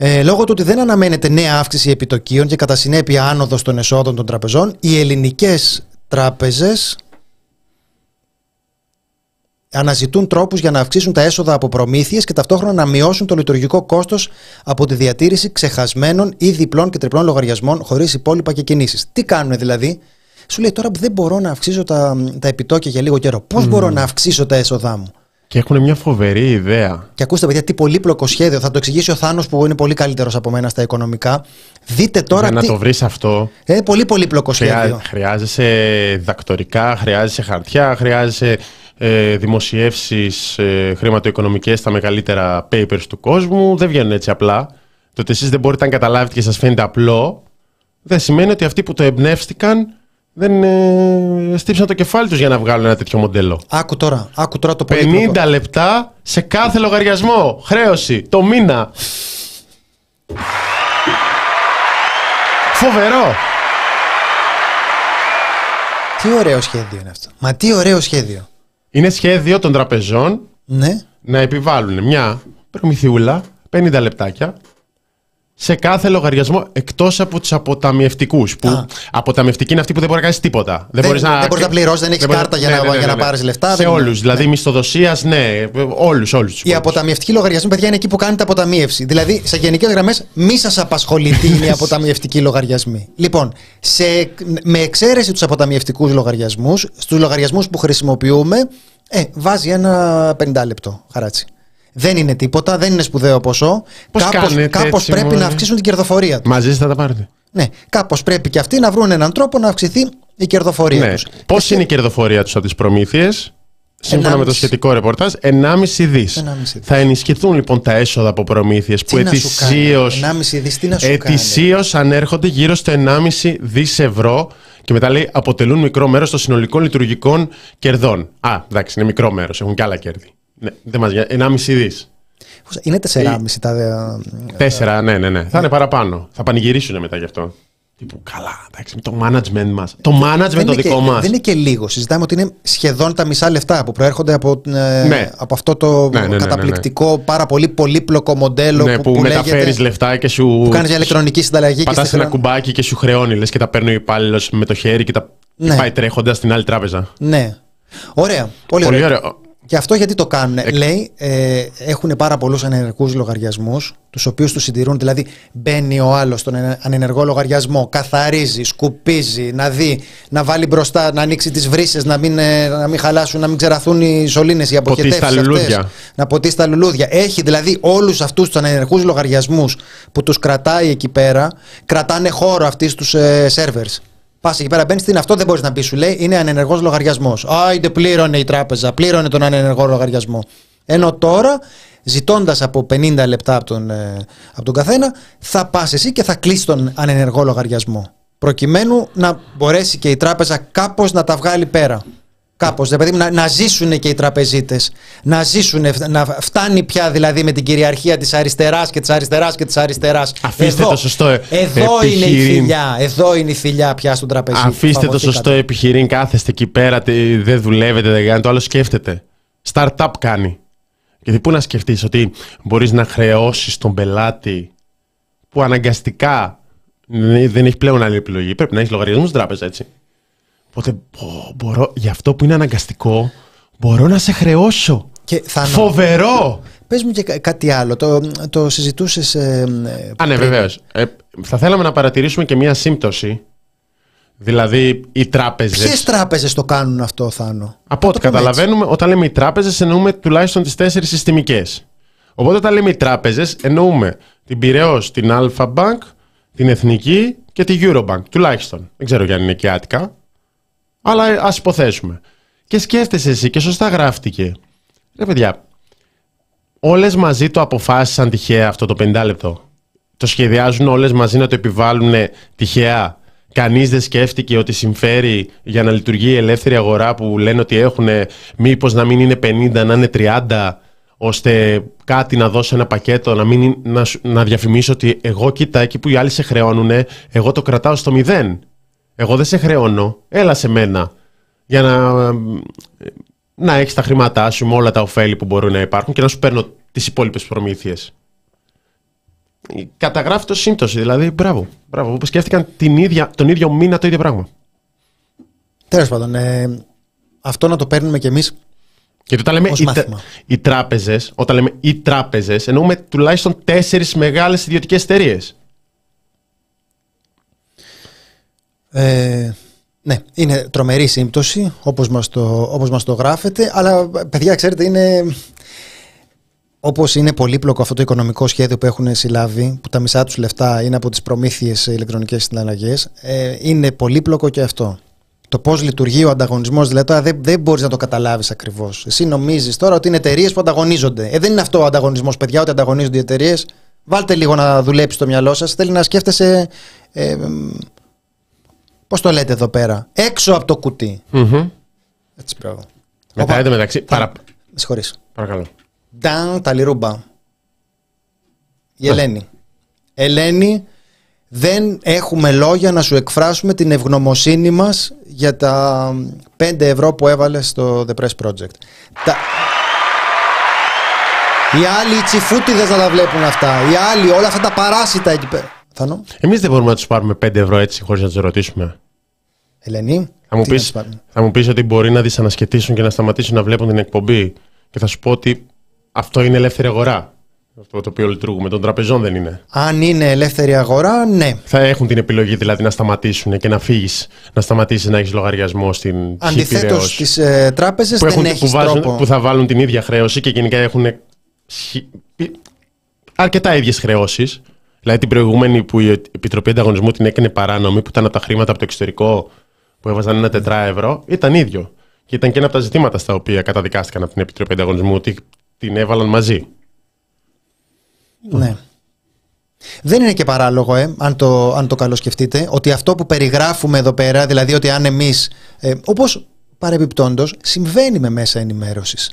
ε, λόγω του ότι δεν αναμένεται νέα αύξηση επιτοκίων και κατά συνέπεια άνοδος των εσόδων των τραπεζών, οι ελληνικές τράπεζες αναζητούν τρόπους για να αυξήσουν τα έσοδα από προμήθειες και ταυτόχρονα να μειώσουν το λειτουργικό κόστος από τη διατήρηση ξεχασμένων ή διπλών και τριπλών λογαριασμών χωρίς υπόλοιπα και κινήσεις. Τι κάνουν δηλαδή, σου λέει τώρα που δεν μπορώ να αυξήσω τα, τα επιτόκια για λίγο καιρό, πώς μπορώ να αυξήσω τα έσοδά μου; Και έχουν μια φοβερή ιδέα. Και ακούστε, παιδιά, τι πολύπλοκο σχέδιο. Θα το εξηγήσει ο Θάνος που είναι πολύ καλύτερος από μένα στα οικονομικά. Δείτε τώρα. Για να το βρεις αυτό. Ε, πολύ πολύπλοκο σχέδιο. Χρειάζεσαι δακτορικά, χρειάζεσαι χαρτιά, χρειάζεσαι ε, δημοσιεύσεις ε, χρηματοοικονομικές στα μεγαλύτερα papers του κόσμου. Δεν βγαίνουν έτσι απλά. Το ότι εσείς δεν μπορείτε να καταλάβετε και σας φαίνεται απλό, δεν σημαίνει ότι αυτοί που το εμπνεύστηκαν δεν ε, στύψαν το κεφάλι τους για να βγάλουν ένα τέτοιο μοντέλο. Άκου τώρα, άκου τώρα το 50 λεπτά σε κάθε λογαριασμό. Χρέωση, το μήνα. Φοβερό. Τι ωραίο σχέδιο είναι αυτό. Μα τι ωραίο σχέδιο. Είναι σχέδιο των τραπεζών ναι. να επιβάλλουν μια προμηθειούλα, 50 λεπτάκια, σε κάθε λογαριασμό εκτός από τους αποταμιευτικούς. Που αποταμιευτικοί είναι αυτοί που δεν μπορεί να κάνεις τίποτα. Δεν, Δεν, μπορείς να, δεν μπορείς να πληρώσεις, δεν έχεις μπορεί- κάρτα για ναι, να, ναι, ναι, για να ναι. πάρεις λεφτά. Σε δεν- όλους. Δηλαδή μισθοδοσίας, ναι. Όλους, όλους. Οι αποταμιευτικοί λογαριασμοί, παιδιά, είναι εκεί που κάνετε αποταμίευση. Δηλαδή, σε γενικές γραμμές, μη σας απασχολεί τι είναι οι *laughs* αποταμιευτικοί λογαριασμοί. Λοιπόν, σε, με εξαίρεση τους αποταμιευτικούς λογαριασμούς, στους λογαριασμούς που χρησιμοποιούμε, ε, βάζει ένα 50 λεπτό χαράτσι. Δεν είναι τίποτα, δεν είναι σπουδαίο ποσό. Πώς Κάπως, κάνετε κάπως έτσι, πρέπει μωρέ; να αυξήσουν την κερδοφορία τους. Μαζί θα τα πάρετε. Ναι, κάπως πρέπει και αυτοί να βρουν έναν τρόπο να αυξηθεί η κερδοφορία Ναι. τους. Πώς είναι η κερδοφορία τους από τις προμήθειες, σύμφωνα με το 1,5. σχετικό ρεπορτάζ, 1,5 δις. 1,5 δις. Θα ενισχυθούν λοιπόν τα έσοδα από προμήθειες που Τι να σου κάνει, ετησίω 1,5 δις, τι να σου κάνει; ετησίως ανέρχονται γύρω στο 1,5 δις ευρώ και μετά λέει αποτελούν μικρό μέρος των συνολικών λειτουργικών κερδών. Α, εντάξει, είναι μικρό μέρος, έχουν και άλλα κέρδη. Ναι, δεν μας... 1,5 δις. Είναι 4,5 τα. ε, Τέσσερα, ναι, ναι, ναι. Θα είναι παραπάνω. Θα πανηγυρίσουν μετά γι' αυτό. Τύπου, καλά, εντάξει, με το management μας. Το management δεν το είναι δικό και, μας. Δεν είναι και λίγο. Συζητάμε ότι είναι σχεδόν τα μισά λεφτά που προέρχονται από, ε, Ναι. από αυτό το Ναι, ναι, ναι, ναι, ναι. καταπληκτικό, πάρα πολύ πολύπλοκο μοντέλο Ναι, που, που, που μεταφέρει λέγεται, λεφτά και σου. που κάνεις μια ηλεκτρονική συνταλλαγή και Πατάς στη ένα χρεω- κουμπάκι και σου χρεώνει, λες και τα παίρνει ο υπάλληλος με το χέρι και τα Ναι. πάει τρέχοντας στην άλλη τράπεζα. Ναι. Ωραία. Πολύ, Πολύ ωραία. ωραίο. Και αυτό γιατί το κάνουν. Λέει, ε, έχουν πάρα πολλούς ανενεργούς λογαριασμούς, τους οποίους τους συντηρούν. Δηλαδή, μπαίνει ο άλλος στον ανε- ανενεργό λογαριασμό, καθαρίζει, σκουπίζει, να δει, να βάλει μπροστά, να ανοίξει τις βρύσες, να, μην, ε, να μην χαλάσουν, να μην ξεραθούν οι σωλήνες, οι Ποτίσει τα αποχετεύσει. λουλούδια. Να ποτίσει τα λουλούδια. Έχει δηλαδή όλους αυτούς τους ανενεργούς λογαριασμούς που τους κρατάει εκεί πέρα, κρατάνε χώρο αυτοί στους ε, servers. Πας εκεί πέρα, μπαίνεις τι είναι αυτό, δεν μπορείς να πει, σου λέει, είναι ανενεργός λογαριασμός. Άιντε, πλήρωνε η τράπεζα, πλήρωνε τον ανενεργό λογαριασμό. Ενώ τώρα, ζητώντας από 50 λεπτά από τον, ε, από τον καθένα, θα πας εσύ και θα κλείσεις τον ανενεργό λογαριασμό. Προκειμένου να μπορέσει και η τράπεζα κάπως να τα βγάλει πέρα. Κάπως, δηλαδή να, να ζήσουν και οι τραπεζίτες, να ζήσουν, να φτάνει πια δηλαδή με την κυριαρχία της αριστεράς και της αριστεράς και της αριστεράς. Αφήστε Εδώ- το σωστό Εδώ είναι η επιχειρήν. θηλιά, εδώ είναι η θηλιά πια στον τραπεζίτη. Αφήστε το Φαγωθήκατε. σωστό επιχειρήν, κάθεστε εκεί πέρα, τε- δεν δουλεύετε, δεν κάνετε, το άλλο σκέφτεται. Startup κάνει. Γιατί πού να σκεφτείς ότι μπορείς να χρεώσεις τον πελάτη που αναγκαστικά δεν δεν έχει πλέον άλλη επιλογή. Πρέπει να έχεις λογαριασμό στην τράπεζα, έτσι. Οπότε πω, μπορώ, για αυτό που είναι αναγκαστικό, μπορώ να σε χρεώσω. Και θα Φοβερό! Πες μου και κα- κάτι άλλο, το, το συζητούσες... Ε, ε, Α, ναι, πριν; βεβαίως. Ε, θα θέλαμε να παρατηρήσουμε και μία σύμπτωση. Δηλαδή, οι τράπεζε. Ποιες τράπεζες το κάνουν αυτό, Θάνο; Από ό,τι το πούμε καταλαβαίνουμε, όταν λέμε οι τράπεζες, εννοούμε τουλάχιστον τις τέσσερις συστημικές. Οπότε, όταν λέμε οι τράπεζες, εννοούμε την Πυραιό, την Alpha Bank, την Εθνική και την Eurobank. Τουλάχιστον. Δεν ξέρω αν είναι και άτικα. Αλλά ας υποθέσουμε. Και σκέφτεσαι εσύ, και σωστά γράφτηκε. Ρε παιδιά, όλες μαζί το αποφάσισαν τυχαία αυτό το 50 λεπτό. Το σχεδιάζουν όλες μαζί να το επιβάλλουν τυχαία; Κανείς δεν σκέφτηκε ότι συμφέρει για να λειτουργεί η ελεύθερη αγορά που λένε ότι έχουν μήπως να μην είναι 50, να είναι 30 ώστε κάτι να δώσω ένα πακέτο, να, μην, είναι- να, σου- να διαφημίσω ότι εγώ κοίτα εκεί που οι άλλοι σε χρεώνουν, εγώ το κρατάω στο μηδέν; Εγώ δεν σε χρεώνω, έλα σε μένα για να, να έχεις τα χρήματά σου με όλα τα ωφέλη που μπορούν να υπάρχουν και να σου παίρνω τις υπόλοιπες προμήθειες. Καταγράφει το σύμπτωση, δηλαδή μπράβο. μπράβο που σκέφτηκαν την ίδια, τον ίδιο μήνα το ίδιο πράγμα. Τέλος πάντων, ε, αυτό να το παίρνουμε κι εμείς Και όταν λέμε Ως οι, τρα- μάθημα. οι τράπεζες, όταν λέμε οι τράπεζες, εννοούμε τουλάχιστον τέσσερις μεγάλες ιδιωτικές εταιρείες. Ε, ναι, είναι τρομερή σύμπτωση όπως μας, το, όπως μας το γράφετε αλλά παιδιά ξέρετε είναι όπως είναι πολύπλοκο αυτό το οικονομικό σχέδιο που έχουν συλλάβει που τα μισά τους λεφτά είναι από τις προμήθειες σε ηλεκτρονικές συναλλαγές ε, είναι πολύπλοκο και αυτό. Το πώς λειτουργεί ο ανταγωνισμός δηλαδή τώρα δεν, δεν μπορείς να το καταλάβεις ακριβώς. Εσύ νομίζεις τώρα ότι είναι εταιρείες που ανταγωνίζονται. Ε, δεν είναι αυτό ο ανταγωνισμός παιδιά ότι ανταγωνίζονται οι εταιρείες. Βάλτε λίγο να δουλέψει το μυαλό σας. Θέλει να σκέφτεσαι ε, Πώς το λέτε εδώ πέρα, έξω από το κουτί. Μμμ. Έτσι, μπράβο. Μετά Οπα. εντωμεταξύ. Παρα... Με συγχωρείς. Παρακαλώ. Νταν τα λιρούμπα. Ναι. Η Ελένη. Ελένη, δεν έχουμε λόγια να σου εκφράσουμε την ευγνωμοσύνη μας για τα 5 ευρώ που έβαλες στο The Press Project. Τα... Οι άλλοι, οι τσιφούτιδες να τα βλέπουν αυτά. Οι άλλοι, όλα αυτά τα παράσιτα εκεί πέρα. Θανό. Εμείς δεν μπορούμε να τους πάρουμε 5 ευρώ έτσι χωρίς να τους ρωτήσουμε. Ελένη. Θα μου, τι να πεις, τους πάρουμε; θα μου πεις ότι μπορεί να δυσανασχετήσουν και να σταματήσουν να βλέπουν την εκπομπή και θα σου πω ότι αυτό είναι ελεύθερη αγορά. Αυτό το οποίο λειτουργούμε των τραπεζών δεν είναι. Αν είναι ελεύθερη αγορά, ναι. Θα έχουν την επιλογή δηλαδή να σταματήσουν και να φύγεις, να σταματήσεις να έχεις λογαριασμό στην Αντιθέτως Χ-Πειραιώς, στις ε, τράπεζες που, δεν έχουν, έχεις που, βάζουν, τρόπο. που θα βάλουν την ίδια χρέωση και γενικά έχουν σχη- πι- αρκετά ίδιες χρεώσεις. Δηλαδή την προηγούμενη που η Επιτροπή Ανταγωνισμού την έκανε παράνομη, που ήταν από τα χρήματα από το εξωτερικό που έβαζαν ένα τετρά ευρώ, ήταν ίδιο. Και ήταν και ένα από τα ζητήματα στα οποία καταδικάστηκαν από την Επιτροπή Ανταγωνισμού ότι την έβαλαν μαζί. Ναι. Δεν είναι και παράλογο, ε, αν, το, αν το καλώ σκεφτείτε, ότι αυτό που περιγράφουμε εδώ πέρα, δηλαδή ότι αν εμείς, ε, όπως παρεμπιπτόντως, συμβαίνει με μέσα ενημέρωσης.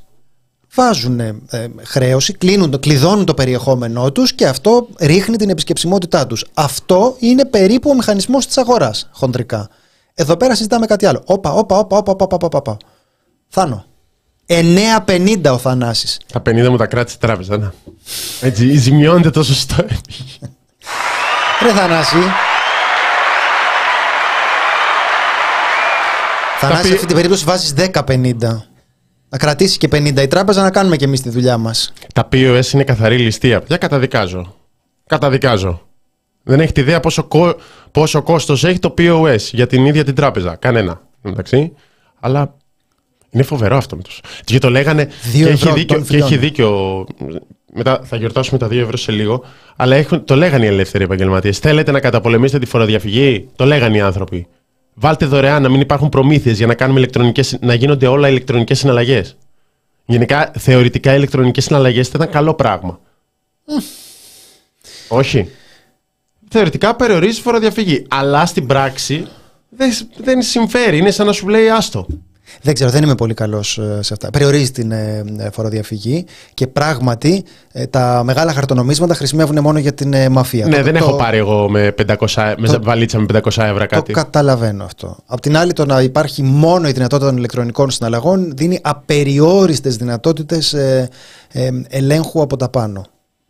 Βάζουν ε, ε, χρέωση, κλείνουν, το- κλειδώνουν το περιεχόμενό τους και αυτό ρίχνει την επισκεψιμότητά τους. Αυτό είναι περίπου ο μηχανισμός της αγοράς, χοντρικά. Εδώ πέρα συζητάμε κάτι άλλο. Όπα, όπα, όπα, όπα, όπα, όπα, όπα, όπα. Θάνο. 9,50 ο Θανάσης. Τα 50 μου τα κράτησε η τράπεζα. Να. Έτσι, ζημιώνεται το σωστό. *laughs* Ρε Θανάση. Θανάση, πει- σε αυτή την περίπτωση βάζεις 10-50. Να κρατήσει και 50 η τράπεζα να κάνουμε και εμείς τη δουλειά μας. Τα POS είναι καθαρή ληστεία. Για καταδικάζω. Καταδικάζω. Δεν έχετε ιδέα πόσο, κο... πόσο κόστος έχει το POS για την ίδια την τράπεζα. Κανένα. Εντάξει. Αλλά είναι φοβερό αυτό με τους. Και το λέγανε. Δύο και, ευρώ έχει δίκιο, τον και έχει φιλιώνει. δίκιο. Μετά θα γιορτάσουμε τα 2 ευρώ σε λίγο. Αλλά έχουν, το λέγανε οι ελεύθεροι επαγγελματίες. Θέλετε να καταπολεμήσετε τη φοροδιαφυγή; Το λέγανε οι άνθρωποι. Βάλτε δωρεάν να μην υπάρχουν προμήθειες για να, κάνουμε ηλεκτρονικές, να γίνονται όλα ηλεκτρονικές συναλλαγές. Γενικά, θεωρητικά, οι ηλεκτρονικές συναλλαγές θα ήταν καλό πράγμα. Όχι. Θεωρητικά περιορίζει φοροδιαφυγή. Αλλά στην πράξη δεν, δεν συμφέρει. Είναι σαν να σου λέει άστο. Δεν ξέρω, δεν είμαι πολύ καλός ε, σε αυτά. Περιορίζει την ε, ε, φοροδιαφυγή και πράγματι ε, τα μεγάλα χαρτονομίσματα χρησιμεύουν μόνο για την ε, μαφία. ναι, Το- δεν το- έχω πάρει εγώ με, 500, με βαλίτσα με 500 ευρώ Το κάτι. καταλαβαίνω αυτό. Απ' την άλλη, το να υπάρχει μόνο η δυνατότητα των ηλεκτρονικών συναλλαγών δίνει απεριόριστες δυνατότητες ε, ε, ελέγχου από τα πάνω.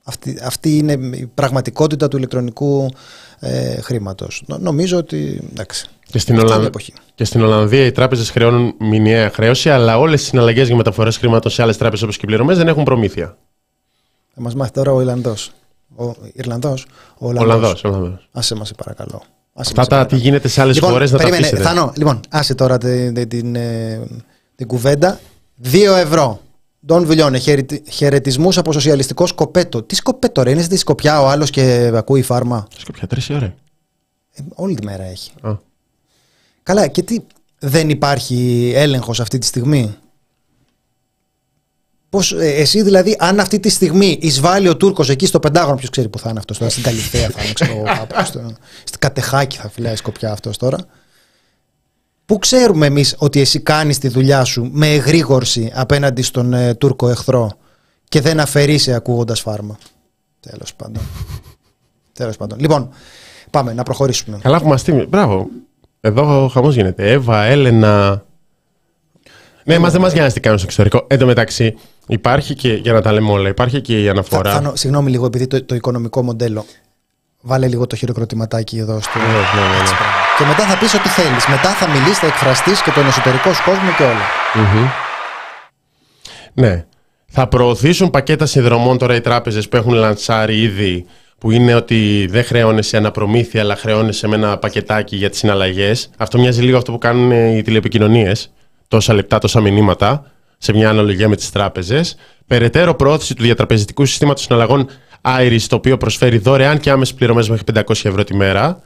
Αυτή, αυτή είναι η πραγματικότητα του ηλεκτρονικού ε, χρήματος. Νο- νομίζω ότι, εντάξει, Και στην, αυτή είναι η Ολλαν... εποχή. και στην Ολλανδία οι τράπεζες χρεώνουν μηνιαία χρέωση, αλλά όλες οι συναλλαγές για μεταφορές χρήματος σε άλλες τράπεζες όπως και οι πληρωμές δεν έχουν προμήθεια. Θα μας μάθει τώρα ο Ιρλανδός. Ο Ιρλανδός. Ο Ολλανδός. Ολλανδός, Ολλανδός. Άσε μας, σε παρακαλώ. Άσε Αυτά μας, σε τα τι παρακαλώ. γίνεται σε άλλες Λοιπόν, χώρες να τα περίμενε, αφήσετε. Θανό, λοιπόν, άσε τώρα την, την, την, ε, την κουβέντα. Δύο ευρώ. Ντόν Βιλιώνε, χαιρετισμούς από σοσιαλιστικό σκοπέτο. Τι σκοπέτο, ρε, είναι στη Σκοπιά ο άλλος και ακούει φάρμα; Σκοπιά, τρεις ώρα. Ε, όλη τη μέρα έχει. Α. Καλά, και τι δεν υπάρχει έλεγχος αυτή τη στιγμή; Πώς, ε, εσύ δηλαδή, αν αυτή τη στιγμή εισβάλλει ο Τούρκος εκεί στο Πεντάγωνο, ποιος ξέρει που θα είναι αυτός τώρα, στην Καλυθέα θα είναι, ξέρω, εγώ, κάπου στο, *laughs* στην Κατεχάκη θα φυλάει σκοπιά αυτός τώρα. Πού ξέρουμε εμείς ότι εσύ κάνεις τη δουλειά σου με εγρήγορση απέναντι στον ε, Τούρκο εχθρό και δεν αφαιρείσαι ακούγοντας φάρμα; Τέλος πάντων. *laughs* Τέλος πάντων. Λοιπόν, πάμε να προχωρήσουμε. Καλά που μας τίμη. Μπράβο. Εδώ χαμός γίνεται. Εύα, Έλενα. Ναι, μας δεν μας νοιάζει τι κάνουν στο εξωτερικό. Εν τω μεταξύ, υπάρχει και, για να τα λέμε όλα, υπάρχει και η Θα, αναφορά. Θάνο, συγγνώμη λίγο, επειδή το, το οικονομικό μοντέλο. Βάλε λίγο το χειροκροτηματάκι εδώ στο. Ναι, ναι, ναι, ναι. Έτσι, μπράβο. Και μετά θα πεις ό,τι θέλεις. Μετά θα μιλήσεις, θα εκφραστείς και τον εσωτερικό σου κόσμο και όλα. Μμμ. Ναι. Θα προωθήσουν πακέτα συνδρομών τώρα οι τράπεζες που έχουν λαντσάρει ήδη, που είναι ότι δεν χρεώνεσαι αναπρομήθεια, αλλά χρεώνεσαι με ένα πακετάκι για τις συναλλαγές. Αυτό μοιάζει λίγο αυτό που κάνουν οι τηλεπικοινωνίες. Τόσα λεπτά, τόσα μηνύματα, σε μια αναλογία με τις τράπεζες. Περαιτέρω προώθηση του διατραπεζικού συστήματος συναλλαγών Iris, το οποίο προσφέρει δωρεάν και άμεσες πληρωμές μέχρι 500 ευρώ τη μέρα.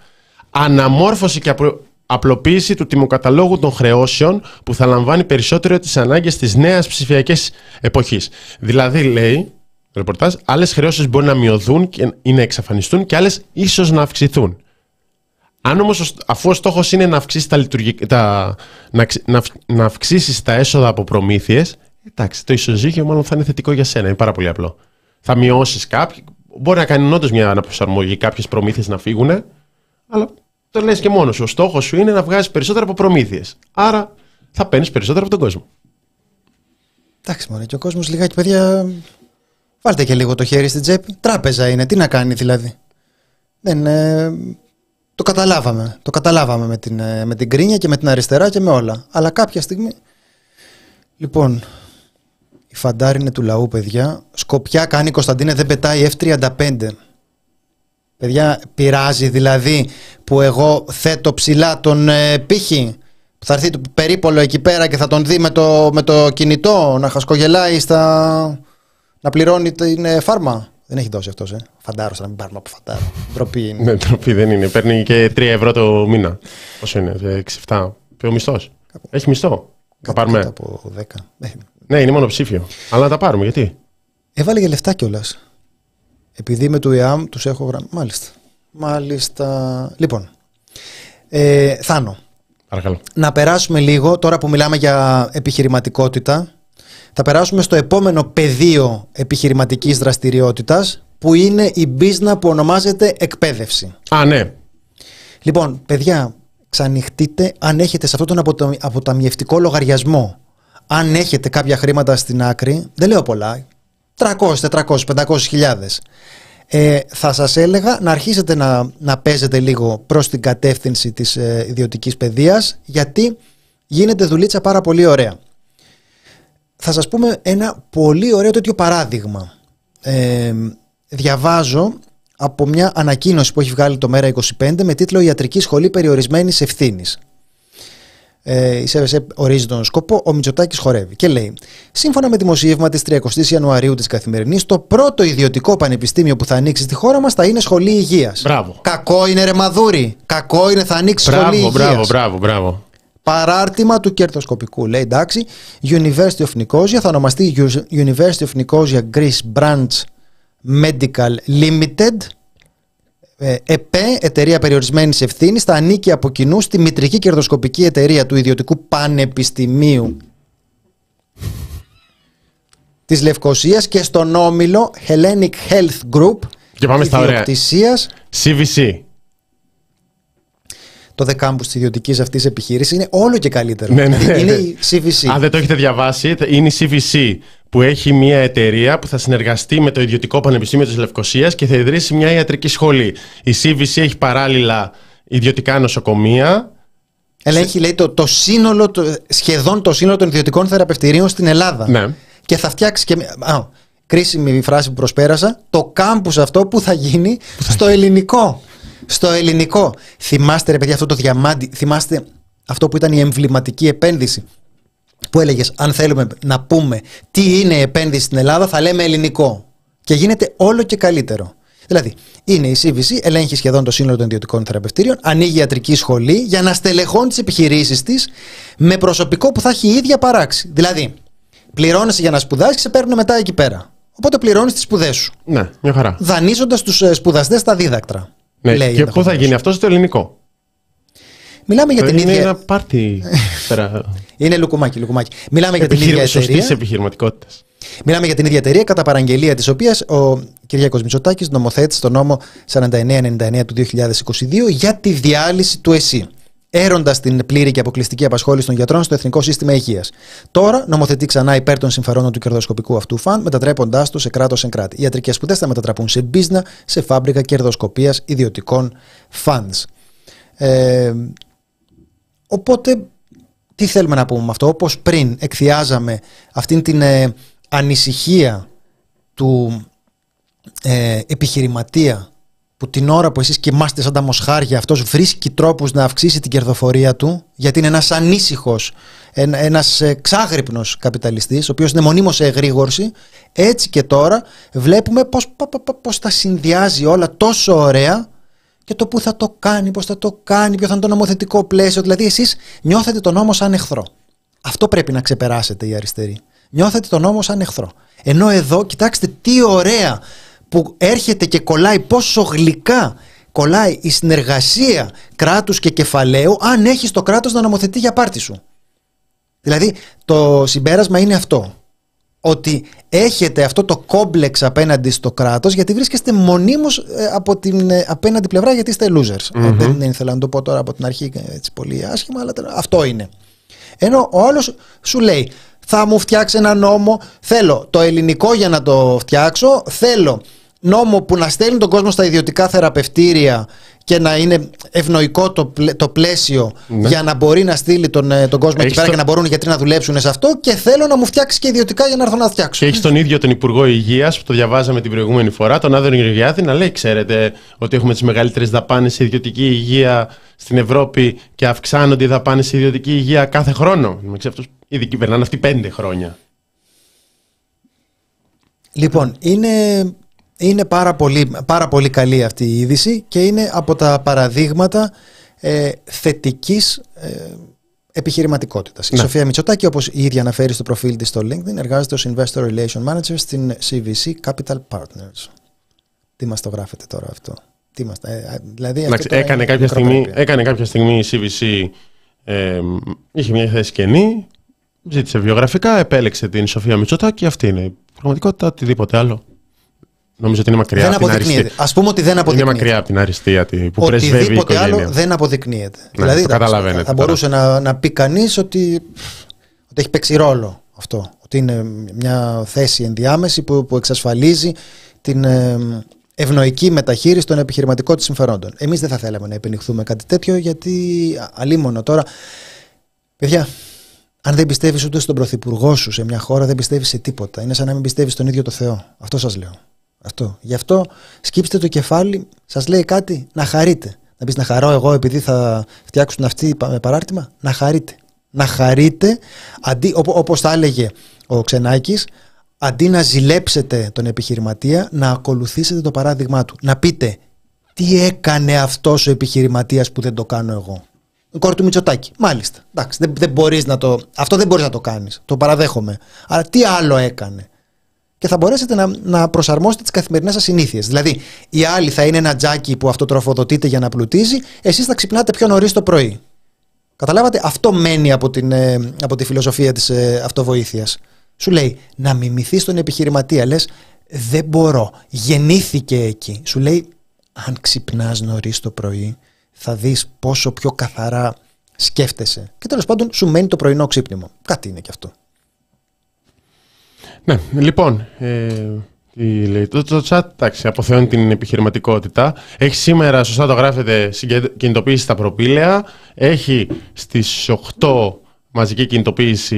Αναμόρφωση και απο- απλοποίηση του τιμοκαταλόγου των χρεώσεων που θα λαμβάνει περισσότερο τις ανάγκες της νέας ψηφιακής εποχής. Δηλαδή, λέει το ρεπορτάζ, άλλες χρεώσεις μπορεί να μειωθούν και, ή να εξαφανιστούν και άλλες ίσως να αυξηθούν. Αν όμως, αφού ο στόχος είναι να αυξήσει τα, λειτουργικά, τα να, αυξ- να, αυ- να αυξήσεις τα έσοδα από προμήθειες, εντάξει, το ισοζύγιο μάλλον θα είναι θετικό για σένα. Είναι πάρα πολύ απλό. Θα μειώσεις κάποιοι. Μπορεί να κάνει όντως μια αναπροσαρμογή, κάποιες προμήθειες να φύγουν, αλλά το λες και μόνος σου. Ο στόχος σου είναι να βγάζεις περισσότερα από προμήθειες. Άρα θα παίρνεις περισσότερα από τον κόσμο. Εντάξει, μωρέ, και ο κόσμος λιγάκι, παιδιά, Βάλτε και λίγο το χέρι στην τσέπη. Τράπεζα είναι. Τι να κάνει δηλαδή. Δεν, ε, το καταλάβαμε. Το καταλάβαμε με την, ε, με την κρίνια και με την αριστερά και με όλα. Αλλά κάποια στιγμή. Λοιπόν, η φαντάρη είναι του λαού, παιδιά. Σκοπιά κάνει Κωνσταντίνε, δεν πετάει F35. Παιδιά, πειράζει δηλαδή που εγώ θέτω ψηλά τον ε, πύχη; Που θα έρθει το περίπολο εκεί πέρα και θα τον δει με το, με το κινητό να χασκογελάει στα... να πληρώνει την ε, φάρμα. Δεν έχει δώσει αυτός, ε. Φαντάρος, να μην πάρουμε από φαντάρο. Ντροπή είναι. Ναι, τροπή δεν είναι. Παίρνει και 3 ευρώ το μήνα. Πόσο είναι, 6-7. Ποιο μισθός. Έχει μισθό. Θα πάρουμε. Κάτω από 10. Ε, Ναι, είναι μονοψήφιο. Αλλά να τα πάρουμε, γιατί; Έβαλε για λεφτά κιόλας. Επειδή με του ΕΑΜ τους έχω γραμμή. Μάλιστα. Μάλιστα. Λοιπόν. Ε, Θάνο, Παρακαλώ. να περάσουμε λίγο, τώρα που μιλάμε για επιχειρηματικότητα, θα περάσουμε στο επόμενο πεδίο επιχειρηματικής δραστηριότητας, που είναι η μπίζνα που ονομάζεται εκπαίδευση. Α, ναι. Λοιπόν, παιδιά, ξανοιχτείτε αν έχετε σε αυτόν τον αποτο- αποταμιευτικό λογαριασμό. Αν έχετε κάποια χρήματα στην άκρη, δεν λέω πολλά, 300, 400, 500 χιλιάδες. Ε, θα σας έλεγα να αρχίσετε να, να παίζετε λίγο προς την κατεύθυνση της ε, ιδιωτικής παιδείας γιατί γίνεται δουλίτσα πάρα πολύ ωραία. Θα σας πούμε ένα πολύ ωραίο τέτοιο παράδειγμα. Ε, διαβάζω από μια ανακοίνωση που έχει βγάλει το ΜΕΡΑ25 με τίτλο «Ιατρική Σχολή Περιορισμένης Ευθύνης». Ε, η ΣΕΒΕΣΕ ορίζει τον σκοπό, ο Μητσοτάκης χορεύει και λέει: Σύμφωνα με δημοσίευμα της 30η Ιανουαρίου της Καθημερινής, το πρώτο ιδιωτικό πανεπιστήμιο που θα ανοίξει στη χώρα μας θα είναι σχολή υγείας. Μπράβο. Κακό είναι ρε Μαδούρη. Κακό είναι θα ανοίξει σχολή Μπράβο, υγείας. μπράβο, μπράβο, μπράβο. Παράρτημα του κερδοσκοπικού. Λέει εντάξει, University of Nicosia θα ονομαστεί University of Nicosia Greece Branch Medical Limited. Ε, ΕΠΕ, εταιρεία περιορισμένης ευθύνης, θα ανήκει από κοινού στη μητρική κερδοσκοπική εταιρεία του ιδιωτικού πανεπιστημίου της Λευκοσίας και στον όμιλο Hellenic Health Group Και πάμε στα ωραία. ιδιοκτησίας CVC. Το δεκάμπους της ιδιωτικής αυτής επιχείρησης είναι όλο και καλύτερο. Ναι, ναι, ναι. Είναι η CVC. Αν δεν το έχετε διαβάσει, είναι η CVC που έχει μια εταιρεία που θα συνεργαστεί με το Ιδιωτικό Πανεπιστήμιο της Λευκοσίας και θα ιδρύσει μια ιατρική σχολή. Η CVC έχει παράλληλα ιδιωτικά νοσοκομεία. Ελέγχει, λέει, το, το σύνολο, το, σχεδόν το σύνολο των ιδιωτικών θεραπευτηρίων στην Ελλάδα. Ναι. Και θα φτιάξει και. Α, κρίσιμη φράση που προσπέρασα. Το κάμπους αυτό που θα γίνει στο ελληνικό. Στο ελληνικό. Θυμάστε, ρε παιδιά, αυτό το διαμάντι. Θυμάστε αυτό που ήταν η εμβληματική επένδυση. Που έλεγες, αν θέλουμε να πούμε τι είναι η επένδυση στην Ελλάδα, θα λέμε ελληνικό. Και γίνεται όλο και καλύτερο. Δηλαδή, είναι η CVC, ελέγχει σχεδόν το σύνολο των ιδιωτικών θεραπευτήριων, ανοίγει ιατρική σχολή για να στελεχώνει τις επιχειρήσεις της με προσωπικό που θα έχει η ίδια παράξει. Δηλαδή, πληρώνεσαι για να σπουδάσεις και σε παίρνουν μετά εκεί πέρα. Οπότε πληρώνεις τις σπουδές σου. Ναι, μια χαρά. Δανείζοντας τους σπουδαστές τα δίδακτρα. Ναι. λέει και πού θα ενδεχομένως. γίνει αυτό στο ελληνικό; Μιλάμε για την είναι ίδια. ένα πάρτι. *laughs* πέρα. Είναι λουκουμάκι, λουκουμάκι. Μιλάμε για την ίδια Επιχείρημα σωστής εταιρεία. επιχειρηματικότητας. Μιλάμε για την ίδια εταιρεία, κατά παραγγελία της οποίας ο Κυριάκος Μητσοτάκης νομοθέτησε το νόμο 4999 του 2022 για τη διάλυση του ΕΣΥ. Έροντας την πλήρη και αποκλειστική απασχόληση των γιατρών στο Εθνικό Σύστημα Υγείας. Τώρα νομοθετεί ξανά υπέρ των συμφερόντων του κερδοσκοπικού αυτού φαν, μετατρέποντάς το σε κράτος εν κράτη. Οι ιατρικές σπουδές θα μετατραπούν σε μπίζνα, σε φάμπρικα κερδοσκοπίας ιδιωτικών funds. Ε, οπότε τι θέλουμε να πούμε με αυτό; Όπως πριν εκθιάζαμε αυτήν την ε, ανησυχία του ε, επιχειρηματία που την ώρα που εσείς κοιμάστε σαν τα μοσχάρια αυτός βρίσκει τρόπους να αυξήσει την κερδοφορία του γιατί είναι ένας ανήσυχος, ένα, ένας ε, ξάγρυπνος καπιταλιστής ο οποίος είναι μονίμως σε εγρήγορση έτσι και τώρα βλέπουμε πως, πα- πα- πα- πως τα συνδυάζει όλα τόσο ωραία και το πού θα το κάνει, πώς θα το κάνει, ποιο θα είναι το νομοθετικό πλαίσιο. Δηλαδή, εσείς νιώθετε τον νόμο σαν εχθρό. Αυτό πρέπει να ξεπεράσετε οι αριστεροί. Νιώθετε τον νόμο σαν εχθρό. Ενώ εδώ, κοιτάξτε τι ωραία που έρχεται και κολλάει, πόσο γλυκά κολλάει η συνεργασία κράτους και κεφαλαίου, αν έχεις το κράτος να νομοθετεί για πάρτι σου. Δηλαδή, το συμπέρασμα είναι αυτό. Ότι έχετε αυτό το κόμπλεξ απέναντι στο κράτος γιατί βρίσκεστε μονίμως ε, από την ε, απέναντι πλευρά γιατί είστε losers. Ε, δεν, δεν ήθελα να το πω τώρα από την αρχή ε, έτσι πολύ άσχημα, αλλά τέλος, αυτό είναι. Ενώ ο άλλος σου λέει Θα μου φτιάξεις ένα νόμο. Θέλω το ελληνικό για να το φτιάξω. Θέλω νόμο που να στέλνει τον κόσμο στα ιδιωτικά θεραπευτήρια και να είναι ευνοϊκό το, το πλαίσιο ναι. για να μπορεί να στείλει τον, ε, τον κόσμο εκεί πέρα και να μπορούν οι γιατροί να δουλέψουν σε αυτό. Και θέλω να μου φτιάξεις και ιδιωτικά για να έρθω να φτιάξω. Και έχεις τον ίδιο τον Υπουργό Υγείας που το διαβάζαμε την προηγούμενη φορά, τον Άδωνο Γεωργιάδη, να λέει: Ξέρετε ότι έχουμε τις μεγαλύτερες δαπάνες σε ιδιωτική υγεία στην Ευρώπη και αυξάνονται οι δαπάνες σε ιδιωτική υγεία κάθε χρόνο. Ήδη κυβερνάνε αυτοί πέντε χρόνια. Λοιπόν, είναι είναι πάρα πολύ, πάρα πολύ καλή αυτή η είδηση και είναι από τα παραδείγματα ε, θετικής ε, επιχειρηματικότητας. Η ναι. Σοφία Μητσοτάκη, όπως η ίδια αναφέρει στο προφίλ της στο LinkedIn, εργάζεται ως Investor Relation Manager στην CVC Capital Partners. Τι μας το γράφετε τώρα αυτό; Τι μας, ε, δηλαδή έκανε, κάποια στιγμή, έκανε κάποια στιγμή η CVC, ε, είχε μια θέση κενή, ζήτησε βιογραφικά, επέλεξε την Σοφία Μητσοτάκη, αυτή είναι η πραγματικότητα, οτιδήποτε άλλο. Νομίζω ότι είναι μακριά δεν από την αριστεία. Α πούμε ότι δεν αποδεικνύεται. Είναι μακριά από την αριστεία που πρεσβεύει η οικογένεια. άλλο δεν αποδεικνύεται. Ναι, δηλαδή, θα, θα μπορούσε να, να πει κανείς ότι, ότι έχει παίξει ρόλο αυτό. Ότι είναι μια θέση ενδιάμεση που, που εξασφαλίζει την ε, ευνοϊκή μεταχείριση των επιχειρηματικών της συμφερόντων. Εμείς δεν θα θέλαμε να επενηχθούμε κάτι τέτοιο γιατί αλίμονο τώρα. Παιδιά, αν δεν πιστεύεις ούτε στον πρωθυπουργό σου σε μια χώρα, δεν πιστεύεις σε τίποτα. Είναι σαν να μην πιστεύεις στον ίδιο το Θεό. Αυτό σας λέω. Αυτό. Γι' αυτό σκύψτε το κεφάλι, σας λέει κάτι, να χαρείτε. Να πεις να χαρώ εγώ επειδή θα φτιάξουν αυτοί με παράρτημα. Να χαρείτε. Να χαρείτε, αντί, όπως θα έλεγε ο Ξενάκης, αντί να ζηλέψετε τον επιχειρηματία, να ακολουθήσετε το παράδειγμά του. Να πείτε, τι έκανε αυτός ο επιχειρηματίας που δεν το κάνω εγώ. Κόρη του Μητσοτάκη. Μάλιστα. Εντάξει, δεν, δεν μπορείς να το, αυτό δεν μπορείς να το κάνεις. Το παραδέχομαι. Αλλά τι άλλο έκανε; Και θα μπορέσετε να, να προσαρμόσετε τις καθημερινές σας συνήθειες. Δηλαδή, η άλλη θα είναι ένα τζάκι που αυτοτροφοδοτείται για να πλουτίζει, εσείς θα ξυπνάτε πιο νωρίς το πρωί. Καταλάβατε, αυτό μένει από, την, ε, από τη φιλοσοφία της ε, αυτοβοήθειας. Σου λέει να μιμηθείς τον επιχειρηματία. Λες, δεν μπορώ. Γεννήθηκε εκεί. Σου λέει, αν ξυπνάς νωρίς το πρωί, θα δεις πόσο πιο καθαρά σκέφτεσαι. Και τέλος πάντων, σου μένει το πρωινό ξύπνημα. Κάτι είναι κι αυτό. Ναι, λοιπόν, ε, τι λέει, το, το chat εντάξει, αποθεώνει την επιχειρηματικότητα. Έχει σήμερα, σωστά το γράφετε, κινητοποίηση στα προπήλαια. Έχει στις 8 μαζική κινητοποίηση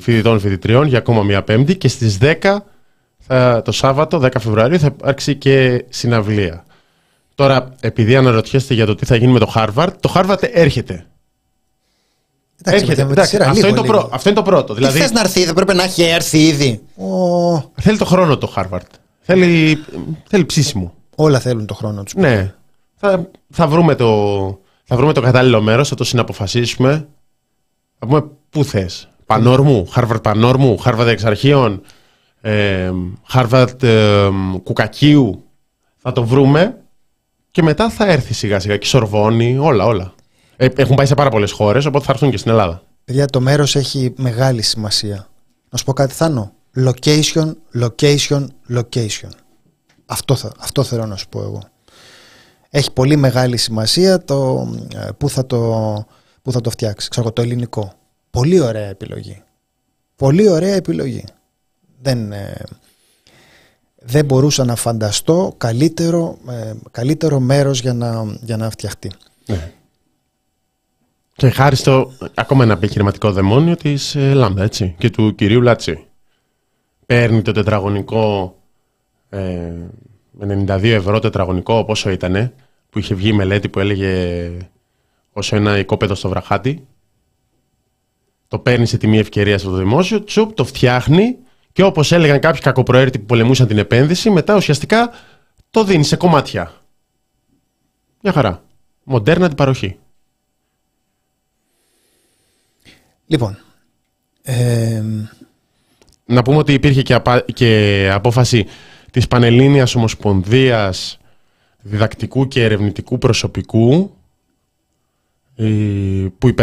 φοιτητών φοιτητριών για ακόμα μία πέμπτη και στις 10 θα, το Σάββατο, 10 Φεβρουαρίου, θα υπάρξει και συναυλία. Τώρα, επειδή αναρωτιέστε για το τι θα γίνει με το Harvard, το Harvard έρχεται. Εντάξει, Έρχεται, με, εντάξει, σειρά, αυτό, είναι το αυτό είναι το πρώτο. Τι δηλαδή... θες να έρθει, δεν πρέπει να έχει έρθει ήδη; Ο... Θέλει το χρόνο το Harvard. Θέλει, θέλει ψήσιμο. Όλα θέλουν το χρόνο τους. Ναι. Θα, θα, βρούμε το, θα βρούμε το κατάλληλο μέρος, θα το συναποφασίσουμε. Θα πούμε πού θες. Πανόρμου, Harvard Πανόρμου, Harvard εξαρχείων, ε, Harvard ε, Κουκακίου. Θα το βρούμε και μετά θα έρθει σιγά σιγά και Σορβόνη, όλα, όλα. Ε, έχουν πάει σε πάρα πολλές χώρες, οπότε θα έρθουν και στην Ελλάδα. Παιδιά, το μέρος έχει μεγάλη σημασία. Να σου πω κάτι, Θάνο. Location, location, location. Αυτό, θα, αυτό θέλω να σου πω εγώ. Έχει πολύ μεγάλη σημασία το ε, πού θα το, πού θα το φτιάξεις. Ξέρω το ελληνικό. Πολύ ωραία επιλογή. Πολύ ωραία επιλογή. Δεν, ε, δεν μπορούσα να φανταστώ καλύτερο, καλύτερο μέρος για να, για να φτιαχτεί. Ναι. Και χάρη στο ακόμα ένα επιχειρηματικό δαιμόνιο της ε, Λάμπda έτσι, και του κυρίου Λάτσι. Παίρνει το τετραγωνικό ε, με 92 ευρώ τετραγωνικό πόσο ήτανε, που είχε βγει η μελέτη που έλεγε όσο ένα οικόπεδο στο βραχάτι. Το παίρνει σε τιμή ευκαιρίας στο δημόσιο, τσουπ, το φτιάχνει και όπως έλεγαν κάποιοι κακοπροαίρετοι που πολεμούσαν την επένδυση, μετά ουσιαστικά το δίνει σε κομμάτια. Μια χαρά. Μοντέρνα την παροχή. Λοιπόν. Ε, να πούμε ότι υπήρχε και, και απόφαση της Πανελλήνιας Ομοσπονδίας Διδακτικού και Ερευνητικού Προσωπικού που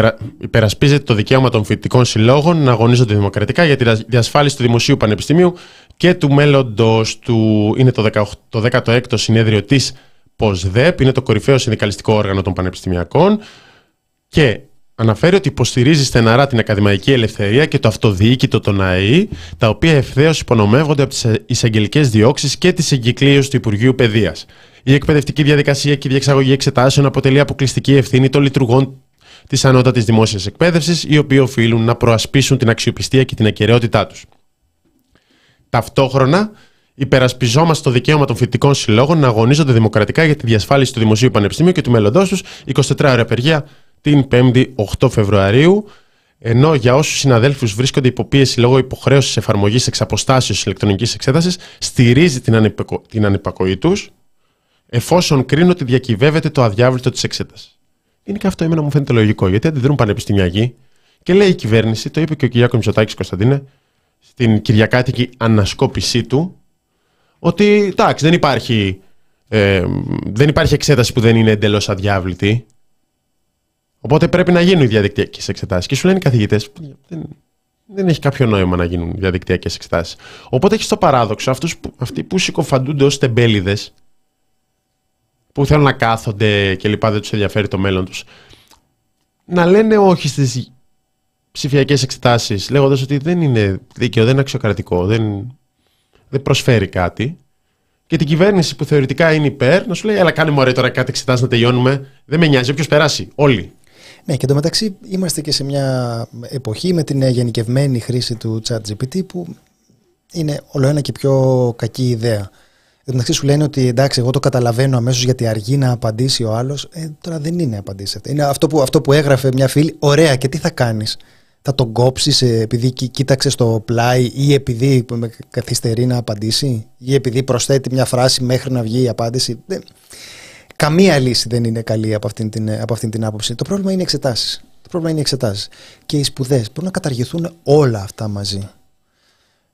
υπερασπίζεται το δικαίωμα των φοιτητικών συλλόγων να αγωνίζονται δημοκρατικά για τη διασφάλιση του Δημοσίου Πανεπιστημίου και του μέλλοντος του. Είναι το, 18, το 16ο συνέδριο της ΠΟΣΔΕΠ, είναι το κορυφαίο συνδικαλιστικό όργανο των πανεπιστημιακών και αναφέρει ότι υποστηρίζει στεναρά την ακαδημαϊκή ελευθερία και το αυτοδιοίκητο των ΑΕΗ, τα οποία ευθέως υπονομεύονται από τις εισαγγελικές διώξεις και τις εγκυκλίε του Υπουργείου Παιδείας. Η εκπαιδευτική διαδικασία και η διεξαγωγή εξετάσεων αποτελεί αποκλειστική ευθύνη των λειτουργών της ανώτατης δημόσιας εκπαίδευσης, οι οποίοι οφείλουν να προασπίσουν την αξιοπιστία και την ακαιρεότητά τους. Ταυτόχρονα, υπερασπιζόμαστε το δικαίωμα των φοιτητικών συλλόγων να αγωνίζονται δημοκρατικά για τη διασφάλιση του Δημοσίου Πανεπιστημίου και του μέλλοντός τους 24 ώρα απεργία την 5η 8 Φεβρουαρίου. Ενώ για όσους συναδέλφους βρίσκονται υποπίεση λόγω υποχρέωσης εφαρμογής εξ αποστάσεως ηλεκτρονικής εξέτασης, στηρίζει την, ανυπακο... την ανυπακοή τους, εφόσον κρίνουν ότι διακυβεύεται το αδιάβλητο της εξέτασης. Είναι και αυτό εμένα μου φαίνεται λογικό, γιατί αντιδρούν πανεπιστημιακοί και λέει η κυβέρνηση, το είπε και ο Κυριάκος Μητσοτάκης Κωνσταντίνε, στην Κυριακάτικη ανασκόπησή του, ότι εντάξει, δεν υπάρχει, ε, δεν υπάρχει εξέταση που δεν είναι εντελώς αδιάβλητη. Οπότε πρέπει να γίνουν οι διαδικτυακές εξετάσεις. Και σου λένε οι καθηγητές, δεν, δεν έχει κάποιο νόημα να γίνουν διαδικτυακές εξετάσεις. Οπότε έχεις το παράδοξο αυτούς που, αυτοί που συκοφαντούνται ως τεμπέληδες, που θέλουν να κάθονται και λοιπά, δεν τους ενδιαφέρει το μέλλον τους, να λένε όχι στις ψηφιακές εξετάσεις, λέγοντας ότι δεν είναι δίκαιο, δεν είναι αξιοκρατικό, δεν, δεν προσφέρει κάτι. Και την κυβέρνηση που θεωρητικά είναι υπέρ, να σου λέει: Αλλά κάνε μου τώρα κάτι εξετάσει να τελειώνουμε. Δεν με νοιάζει, όποιος περάσει. Όλοι. Ναι, και εντωμεταξύ είμαστε και σε μια εποχή με την γενικευμένη χρήση του ChatGPT που είναι όλο ένα και πιο κακή ιδέα. Εντάξει, σου λένε ότι εντάξει, εγώ το καταλαβαίνω αμέσως γιατί αργεί να απαντήσει ο άλλος. Ε, τώρα δεν είναι απαντήσει. Είναι αυτό που, αυτό που έγραφε μια φίλη. Ωραία, και τι θα κάνεις; Θα τον κόψεις επειδή κοίταξε στο πλάι ή επειδή καθυστερεί να απαντήσει ή επειδή προσθέτει μια φράση μέχρι να βγει η απάντηση; Καμία λύση δεν είναι καλή από αυτήν την, από αυτήν την άποψη. Το πρόβλημα είναι οι εξετάσεις. Το πρόβλημα είναι οι εξετάσεις. Και οι σπουδές. Μπορούν να καταργηθούν όλα αυτά μαζί.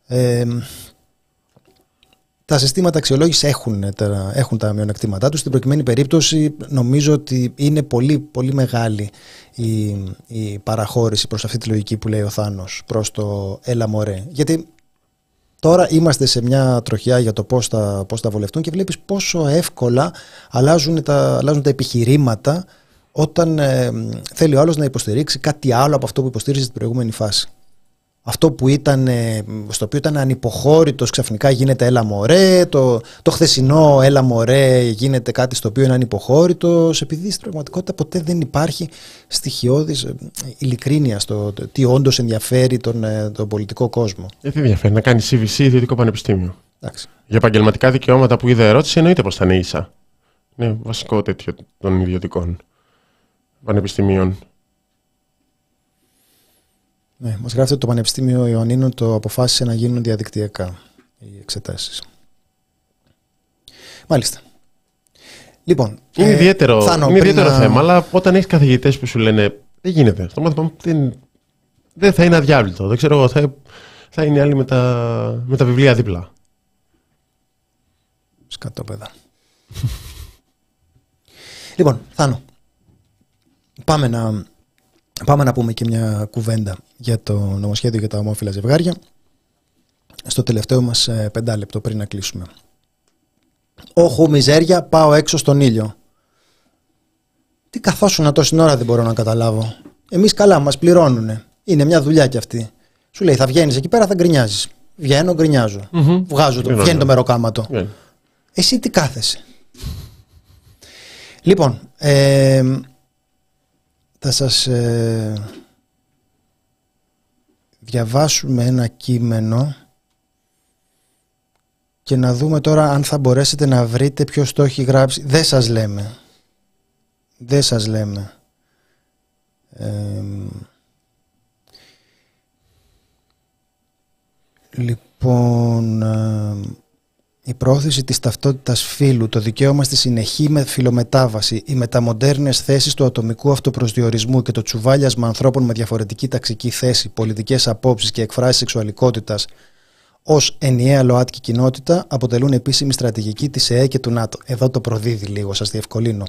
Ε, τα συστήματα αξιολόγησης έχουν τα, έχουν τα μειονεκτήματά τους. Στην προκειμένη περίπτωση νομίζω ότι είναι πολύ, πολύ μεγάλη η, η παραχώρηση προς αυτή τη λογική που λέει ο Θάνος, προς το έλα μωρέ. Γιατί Τώρα είμαστε σε μια τροχιά για το πώς θα, πώς θα βολευτούν και βλέπεις πόσο εύκολα αλλάζουν τα, αλλάζουν τα επιχειρήματα όταν ε, θέλει ο άλλος να υποστηρίξει κάτι άλλο από αυτό που υποστήριζε στην προηγούμενη φάση αυτό που ήταν, ε, στο οποίο ήταν ανυποχώρητος ξαφνικά γίνεται έλα μωρέ, το, το χθεσινό έλα μωρέ γίνεται κάτι στο οποίο είναι ανυποχώρητος επειδή στην πραγματικότητα ποτέ δεν υπάρχει στοιχειώδης ε, ειλικρίνεια στο τι όντως ενδιαφέρει τον, ε, τον πολιτικό κόσμο. Δεν ενδιαφέρει να κάνεις CVC ιδιωτικό πανεπιστήμιο. Εντάξει. Για επαγγελματικά δικαιώματα που είδε ερώτηση εννοείται πως θα είναι ίσα. Είναι βασικό τέτοιο των ιδιωτικών πανεπιστημίων. Ναι, μας γράφει ότι το Πανεπιστήμιο Ιωαννίνων το αποφάσισε να γίνουν διαδικτυακά οι εξετάσεις. Μάλιστα. Λοιπόν, είναι ε, ιδιαίτερο, είναι ιδιαίτερο θέμα, αλλά όταν έχεις καθηγητές που σου λένε δεν γίνεται, στο μάθημα δεν, δεν θα είναι αδιάβλητο, δεν ξέρω εγώ, θα, θα είναι άλλοι με τα, με τα βιβλία δίπλα. Σκατόπεδα. *laughs* λοιπόν, Θάνο, πάμε να Πάμε να πούμε και μια κουβέντα για το νομοσχέδιο για τα ομόφυλα ζευγάρια στο τελευταίο μας ε, πεντάλεπτο πριν να κλείσουμε. Όχου μιζέρια, πάω έξω στον ήλιο. Τι καθόσουν τόση ώρα δεν μπορώ να καταλάβω. Εμείς καλά μας πληρώνουνε. Είναι μια δουλειά κι αυτή. Σου λέει θα βγαίνεις εκεί πέρα θα γκρινιάζεις. Βγαίνω, γκρινιάζω. Mm-hmm. Βγάζω το, βγαίνει το μεροκάματο. Yeah. Εσύ τι κάθεσαι. Λοιπόν, ε, θα σας ε, διαβάσουμε ένα κείμενο και να δούμε τώρα αν θα μπορέσετε να βρείτε ποιος το έχει γράψει. Δεν σας λέμε. Δεν σας λέμε. λοιπόν, η πρόθεση της ταυτότητας φύλου, το δικαίωμα στη συνεχή με φιλομετάβαση, οι μεταμοντέρνες θέσεις του ατομικού αυτοπροσδιορισμού και το τσουβάλιασμα ανθρώπων με διαφορετική ταξική θέση, πολιτικές απόψεις και εκφράσεις σεξουαλικότητας ως ενιαία ΛΟΑΤΚΙ κοινότητα αποτελούν επίσημη στρατηγική της ΕΕ και του ΝΑΤΟ. Εδώ το προδίδει λίγο, σας διευκολύνω.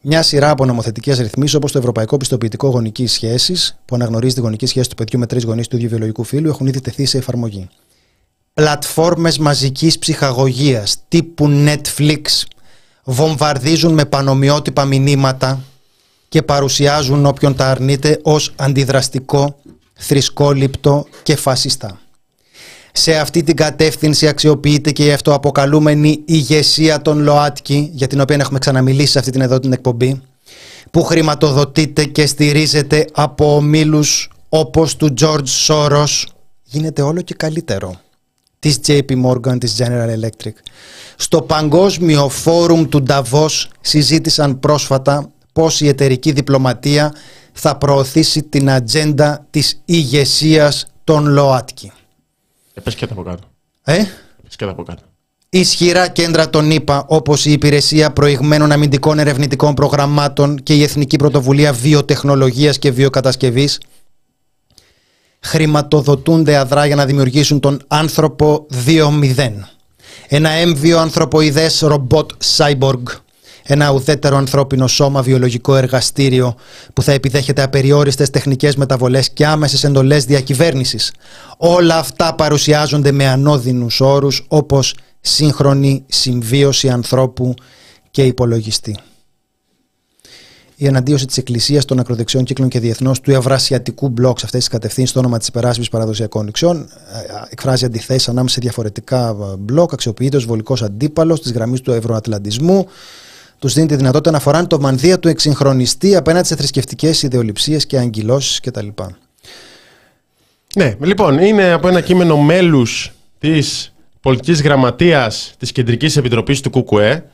Μια σειρά από νομοθετικές ρυθμίσεις, όπως το Ευρωπαϊκό Πιστοποιητικό Γονικής Σχέσης, που αναγνωρίζει τη γονική σχέση του παιδιού με τρεις γονείς του ίδιου βιολογικού φύλου, έχουν ήδη τεθεί σε εφαρμογή πλατφόρμες μαζικής ψυχαγωγίας τύπου Netflix βομβαρδίζουν με πανομοιότυπα μηνύματα και παρουσιάζουν όποιον τα αρνείται ως αντιδραστικό, θρησκόληπτο και φασιστά. Σε αυτή την κατεύθυνση αξιοποιείται και η αυτοαποκαλούμενη ηγεσία των ΛΟΑΤΚΙ, για την οποία έχουμε ξαναμιλήσει σε αυτή την εδώ την εκπομπή, που χρηματοδοτείται και στηρίζεται από ομίλους όπως του George Soros, γίνεται όλο και καλύτερο. Της JP Morgan, της General Electric. Στο Παγκόσμιο Φόρουμ του Davos συζήτησαν πρόσφατα πώς η εταιρική διπλωματία θα προωθήσει την ατζέντα της ηγεσίας των ΛΟΑΤΚΙ. Επες και από κάτω. Ε; Επες και από κάτω. Ισχυρά κέντρα των ΗΠΑ όπως η Υπηρεσία Προηγμένων Αμυντικών Ερευνητικών Προγραμμάτων και η Εθνική Πρωτοβουλία Βιοτεχνολογίας και Βιοκατασκευής χρηματοδοτούνται αδρά για να δημιουργήσουν τον άνθρωπο 2.0. Ένα έμβιο ανθρωποειδές ρομπότ cyborg ένα ουδέτερο ανθρώπινο σώμα βιολογικό εργαστήριο που θα επιδέχεται απεριόριστες τεχνικές μεταβολές και άμεσες εντολές διακυβέρνησης. Όλα αυτά παρουσιάζονται με ανώδυνους όρους όπως σύγχρονη συμβίωση ανθρώπου και υπολογιστή. Η εναντίωση της Εκκλησίας των ακροδεξιών κύκλων και διεθνώς του ευρασιατικού μπλοκ σε αυτές τις κατευθύνσεις στο όνομα της υπεράσπισης παραδοσιακών νηξιών ε, εκφράζει αντιθέσεις ανάμεσα σε διαφορετικά μπλοκ, αξιοποιείται ως βολικός αντίπαλος της γραμμής του ευρωατλαντισμού, τους δίνει τη δυνατότητα να φοράνε το μανδύα του εξυγχρονιστή απέναντι σε θρησκευτικές ιδεολειψίες και αγκυλώσει κτλ. Ναι, λοιπόν, είναι από ένα κείμενο μέλους της πολιτικής γραμματείας της Κεντρικής Επιτροπής του ΚΚΕ.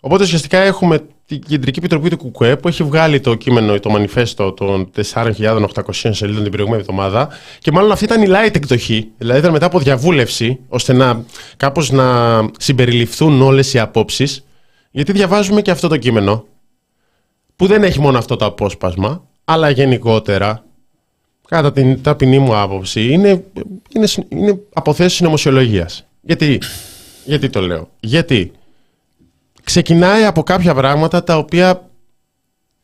Οπότε ουσιαστικά έχουμε την Κεντρική Επιτροπή του ΚΚΕ που έχει βγάλει το κείμενο, το μανιφέστο των 4.800 σελίδων την προηγούμενη εβδομάδα. Και μάλλον αυτή ήταν η light εκδοχή. Δηλαδή ήταν μετά από διαβούλευση, ώστε να κάπως να συμπεριληφθούν όλες οι απόψεις. Γιατί διαβάζουμε και αυτό το κείμενο, που δεν έχει μόνο αυτό το απόσπασμα, αλλά γενικότερα, κατά την ταπεινή μου άποψη, είναι, είναι, είναι αποθέσεις νομοσιολογίας. Γιατί, γιατί το λέω. Γιατί ξεκινάει από κάποια πράγματα τα οποία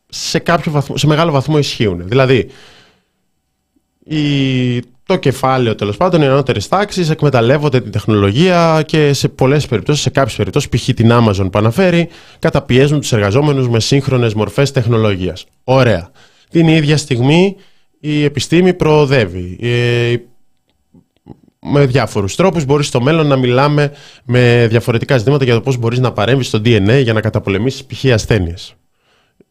σε, κάποιο βαθμό, σε μεγάλο βαθμό ισχύουν. Δηλαδή, η, το κεφάλαιο τέλος πάντων, οι ανώτερες τάξεις εκμεταλλεύονται την τεχνολογία και σε πολλές περιπτώσεις, σε κάποιες περιπτώσεις, π.χ. την Amazon που αναφέρει, καταπιέζουν τους εργαζόμενους με σύγχρονες μορφές τεχνολογίας. Ωραία. Την ίδια στιγμή η επιστήμη προοδεύει. Ε, με διάφορους τρόπους μπορείς στο μέλλον να μιλάμε με διαφορετικά ζητήματα για το πώς μπορείς να παρέμβεις στο DNA για να καταπολεμήσεις π.χ. ασθένειες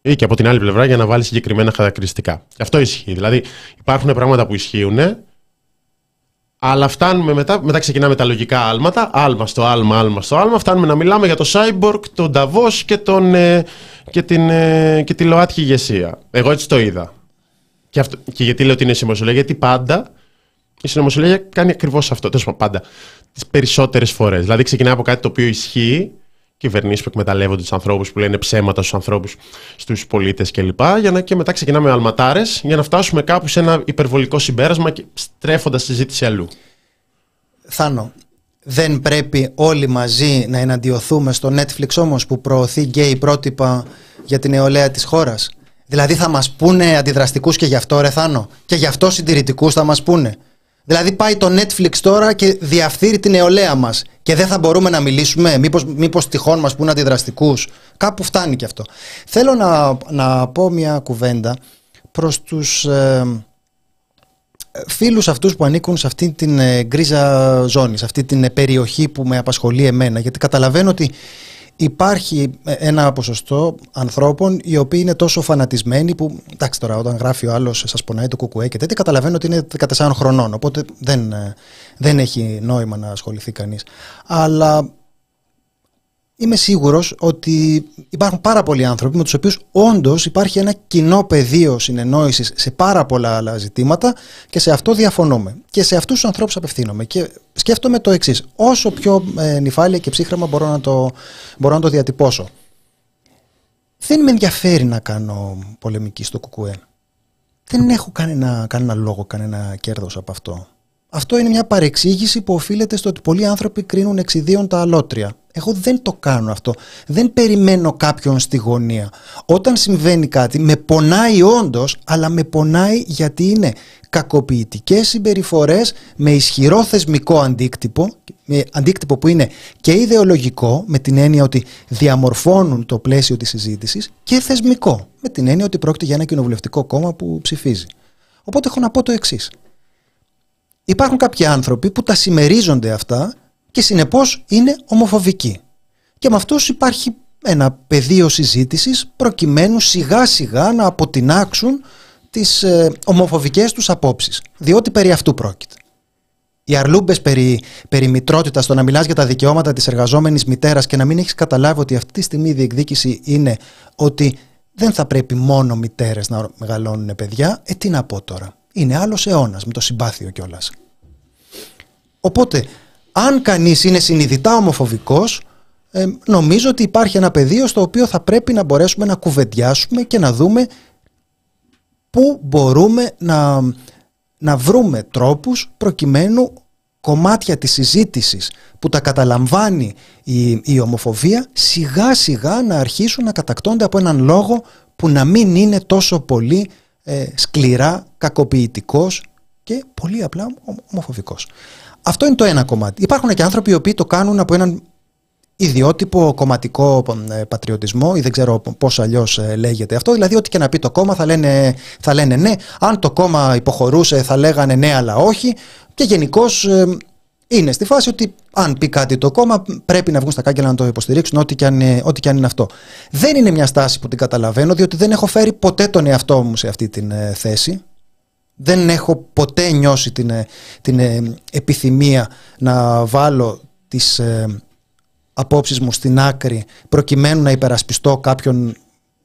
ή και από την άλλη πλευρά για να βάλεις συγκεκριμένα χαρακτηριστικά. Αυτό ισχύει. Δηλαδή υπάρχουν πράγματα που ισχύουν, αλλά φτάνουμε μετά, μετά ξεκινάμε τα λογικά άλματα, άλμα στο άλμα, άλμα στο άλμα, φτάνουμε να μιλάμε για το Cyborg, τον Davos και, τον, ε, και, την, ε, και τη ΛΟΑΤΚΙ ηγεσία. Εγώ έτσι το είδα. Και, αυτό, και γιατί λέω ότι είναι συνωμοσιολογία, γιατί πάντα η συνωμοσιολογία κάνει ακριβώς αυτό. Τέλος πάντα. Τις περισσότερες φορές. Δηλαδή ξεκινάει από κάτι το οποίο ισχύει κυβερνήσεις που εκμεταλλεύονται τους ανθρώπους, που λένε ψέματα στους ανθρώπους, στους πολίτες κλπ. Για να, και μετά ξεκινάμε με αλματάρες για να φτάσουμε κάπου σε ένα υπερβολικό συμπέρασμα και στρέφοντας τη συζήτηση αλλού. Θάνο, δεν πρέπει όλοι μαζί να εναντιωθούμε στο Netflix όμως που προωθεί γκέι πρότυπα για την νεολαία της χώρας; Δηλαδή θα μας πούνε αντιδραστικούς και γι' αυτό ρε Θάνο; Και γι' αυτό συντηρητικούς θα μας πούνε; Δηλαδή πάει το Netflix τώρα και διαφθείρει την νεολαία μας. Και δεν θα μπορούμε να μιλήσουμε, μήπως, μήπως τυχόν μας πούν αντιδραστικούς. Κάπου φτάνει και αυτό. Θέλω να, να πω μια κουβέντα προς τους ε, φίλους αυτούς που ανήκουν σε αυτή την ε, γκρίζα ζώνη, σε αυτή την ε, περιοχή που με απασχολεί εμένα. Γιατί καταλαβαίνω ότι υπάρχει ένα ποσοστό ανθρώπων οι οποίοι είναι τόσο φανατισμένοι που, εντάξει τώρα, όταν γράφει ο άλλος, σας πονάει το κουκουέ και τέτοια, καταλαβαίνω ότι είναι 14 χρονών. Οπότε δεν, ε, δεν έχει νόημα να ασχοληθεί κανείς. Αλλά είμαι σίγουρος ότι υπάρχουν πάρα πολλοί άνθρωποι με τους οποίους όντως υπάρχει ένα κοινό πεδίο συνεννόησης σε πάρα πολλά άλλα ζητήματα και σε αυτό διαφωνούμε. Και σε αυτούς τους ανθρώπους απευθύνομαι. Και σκέφτομαι το εξής. Όσο πιο ε, νυφάλια και ψύχραμα μπορώ να, το, μπορώ να το διατυπώσω. Δεν με ενδιαφέρει να κάνω πολεμική στο κουκουέ. Δεν έχω κανένα, κανένα λόγο, κανένα κέρδος από αυτό. Αυτό είναι μια παρεξήγηση που οφείλεται στο ότι πολλοί άνθρωποι κρίνουν εξιδίων τα αλότρια. Εγώ δεν το κάνω αυτό. Δεν περιμένω κάποιον στη γωνία. Όταν συμβαίνει κάτι, με πονάει όντως, αλλά με πονάει γιατί είναι κακοποιητικές συμπεριφορές με ισχυρό θεσμικό αντίκτυπο, με αντίκτυπο που είναι και ιδεολογικό, με την έννοια ότι διαμορφώνουν το πλαίσιο της συζήτησης, και θεσμικό, με την έννοια ότι πρόκειται για ένα κοινοβουλευτικό κόμμα που ψηφίζει. Οπότε έχω να πω το εξής. Υπάρχουν κάποιοι άνθρωποι που τα συμμερίζονται αυτά και συνεπώς είναι ομοφοβικοί. Και με αυτούς υπάρχει ένα πεδίο συζήτησης προκειμένου σιγά σιγά να αποτινάξουν τις ε, ομοφοβικές τους απόψεις. Διότι περί αυτού πρόκειται. Οι αρλούμπες περί, περί μητρότητας, το να μιλάς για τα δικαιώματα της εργαζόμενης μητέρας και να μην έχεις καταλάβει ότι αυτή τη στιγμή η διεκδίκηση είναι ότι δεν θα πρέπει μόνο μητέρες να μεγαλώνουν παιδιά. Ε, τι να πω τώρα. Είναι άλλος αιώνας με το συμπάθειο κιόλας. Οπότε, αν κανείς είναι συνειδητά ομοφοβικός, ε, νομίζω ότι υπάρχει ένα πεδίο στο οποίο θα πρέπει να μπορέσουμε να κουβεντιάσουμε και να δούμε πού μπορούμε να, να βρούμε τρόπους προκειμένου κομμάτια της συζήτησης που τα καταλαμβάνει η, η ομοφοβία σιγά σιγά να αρχίσουν να κατακτώνται από έναν λόγο που να μην είναι τόσο πολύ ε, σκληρά κακοποιητικός και πολύ απλά ομοφοβικός. Αυτό είναι το ένα κομμάτι. Υπάρχουν και άνθρωποι οι οποίοι το κάνουν από έναν ιδιότυπο κομματικό ε, πατριωτισμό ή δεν ξέρω πώς αλλιώς ε, λέγεται αυτό. Δηλαδή ό,τι και να πει το κόμμα θα λένε, θα λένε ναι. Αν το κόμμα υποχωρούσε θα λέγανε ναι αλλά όχι. Και γενικώς ε, είναι στη φάση ότι αν πει κάτι το κόμμα πρέπει να βγουν στα κάγκελα να το υποστηρίξουν ό,τι και, αν, ό,τι και αν είναι αυτό. Δεν είναι μια στάση που την καταλαβαίνω διότι δεν έχω φέρει ποτέ τον εαυτό μου σε αυτή την θέση. Δεν έχω ποτέ νιώσει την, την επιθυμία να βάλω τις απόψεις μου στην άκρη προκειμένου να υπερασπιστώ κάποιον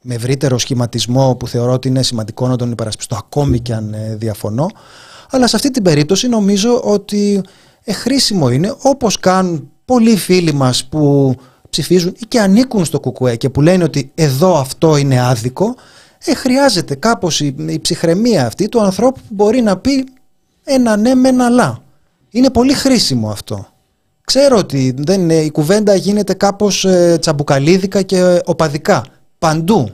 με ευρύτερο σχηματισμό που θεωρώ ότι είναι σημαντικό να τον υπερασπιστώ ακόμη και αν ε, διαφωνώ αλλά σε αυτή την περίπτωση νομίζω ότι ε, χρήσιμο είναι όπως κάνουν πολλοί φίλοι μας που ψηφίζουν ή και ανήκουν στο κουκουέ και που λένε ότι εδώ αυτό είναι άδικο ε, χρειάζεται κάπως η, η ψυχραιμία αυτή του ανθρώπου που μπορεί να πει ένα ναι με ένα λά. Είναι πολύ χρήσιμο αυτό. Ξέρω ότι δεν, η κουβέντα γίνεται κάπως ε, τσαμπουκαλίδικα και οπαδικά. Παντού.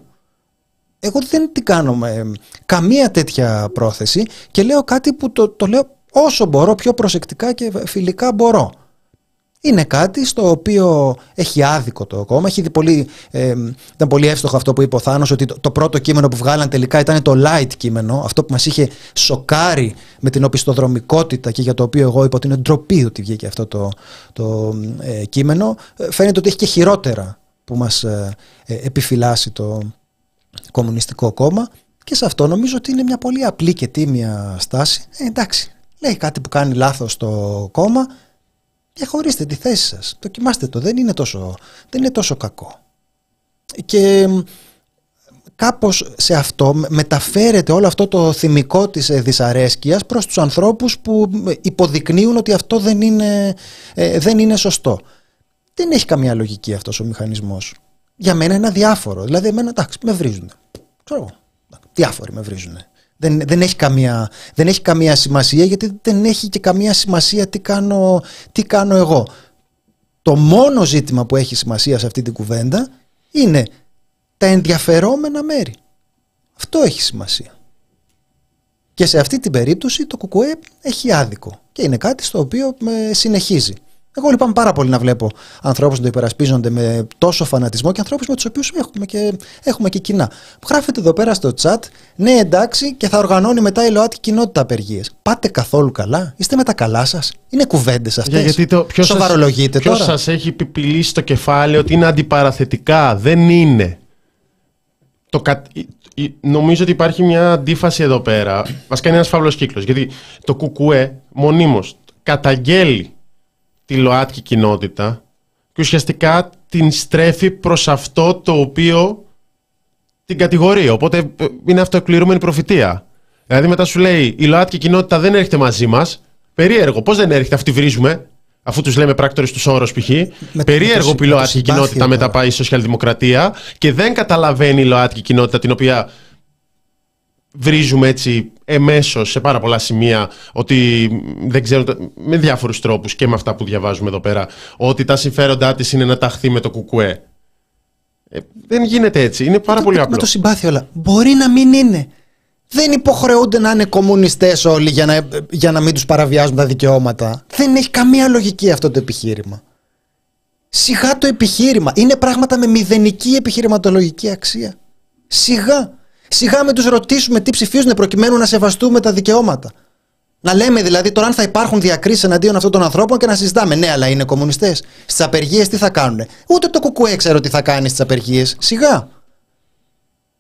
Εγώ δεν την κάνω με καμία τέτοια πρόθεση και λέω κάτι που το, το λέω όσο μπορώ, πιο προσεκτικά και φιλικά μπορώ είναι κάτι στο οποίο έχει άδικο το κόμμα. Έχει πολύ, ε, ήταν πολύ εύστοχο αυτό που είπε ο Θάνος ότι το, πρώτο κείμενο που βγάλαν τελικά ήταν το light κείμενο. Αυτό που μας είχε σοκάρει με την οπισθοδρομικότητα και για το οποίο εγώ είπα ότι είναι ντροπή ότι βγήκε αυτό το, το ε, κείμενο. Ε, φαίνεται ότι έχει και χειρότερα που μας ε, επιφυλάσσει το Κομμουνιστικό Κόμμα και σε αυτό νομίζω ότι είναι μια πολύ απλή και τίμια στάση. εντάξει, λέει κάτι που κάνει λάθος το κόμμα διαχωρίστε τη θέση σας. Δοκιμάστε το. Δεν είναι τόσο, δεν είναι τόσο κακό. Και κάπως σε αυτό μεταφέρεται όλο αυτό το θυμικό της ε, δυσαρέσκειας προς τους ανθρώπους που υποδεικνύουν ότι αυτό δεν είναι, ε, δεν είναι σωστό. Δεν έχει καμία λογική αυτός ο μηχανισμός. Για μένα είναι αδιάφορο. Δηλαδή, εμένα εντάξει, με βρίζουν. Ξέρω, διάφοροι με βρίζουν. Δεν, δεν, έχει καμία, δεν έχει καμία σημασία γιατί δεν έχει και καμία σημασία τι κάνω, τι κάνω εγώ. Το μόνο ζήτημα που έχει σημασία σε αυτή την κουβέντα είναι τα ενδιαφερόμενα μέρη. Αυτό έχει σημασία. Και σε αυτή την περίπτωση το κουκουέ έχει άδικο και είναι κάτι στο οποίο με συνεχίζει. Εγώ λυπάμαι πάρα πολύ να βλέπω ανθρώπους να το υπερασπίζονται με τόσο φανατισμό και ανθρώπους με τους οποίους έχουμε και, έχουμε και κοινά. Γράφετε εδώ πέρα στο chat, ναι εντάξει, και θα οργανώνει μετά η ΛΟΑΤΚΙ κοινότητα απεργίες. Πάτε καθόλου καλά, είστε με τα καλά σας; Είναι κουβέντες αυτές; γιατί το, ποιος Σοβαρολογείτε τώρα. Ποιο σας έχει επιπηλήσει το κεφάλι ότι είναι αντιπαραθετικά; Δεν είναι. Το Νομίζω ότι υπάρχει μια αντίφαση εδώ πέρα. Βασικά είναι ένας φαύλος κύκλος. Γιατί το κουκουέ μονίμως καταγγέλει τη ΛΟΑΤΚΙ κοινότητα και ουσιαστικά την στρέφει προς αυτό το οποίο την κατηγορεί. Οπότε ε, είναι αυτοεκληρούμενη προφητεία. Δηλαδή μετά σου λέει η ΛΟΑΤΚΙ κοινότητα δεν έρχεται μαζί μας. Περίεργο. Πώς δεν έρχεται, αυτή βρίζουμε. Αφού τους λέμε πράκτορες τους όρους π.χ. Περίεργο που η ΛΟΑΤΚΙ κοινότητα μετά πάει η Σοσιαλδημοκρατία και δεν καταλαβαίνει η ΛΟΑΤΚΙ κοινότητα την οποία βρίζουμε έτσι εμέσως σε πάρα πολλά σημεία ότι δεν ξέρω με διάφορους τρόπους και με αυτά που διαβάζουμε εδώ πέρα ότι τα συμφέροντά της είναι να ταχθεί με το κουκουέ. Ε, δεν γίνεται έτσι. Είναι πάρα πολύ απλό. Με το συμπάθειο όλα. Μπορεί να μην είναι. Δεν υποχρεούνται να είναι κομμουνιστές όλοι για να, για να μην τους παραβιάζουν τα δικαιώματα. Δεν έχει καμία λογική αυτό το επιχείρημα. Σιγά το επιχείρημα. Είναι πράγματα με μηδενική επιχειρηματολογική αξία. Σιγά. Σιγά με τους ρωτήσουμε τι ψηφίζουν προκειμένου να σεβαστούμε τα δικαιώματα. Να λέμε δηλαδή τώρα αν θα υπάρχουν διακρίσεις εναντίον αυτών των ανθρώπων και να συζητάμε. Ναι, αλλά είναι κομμουνιστές. Στις απεργίες τι θα κάνουν. Ούτε το κουκουέ ξέρω τι θα κάνει στις απεργίες. Σιγά.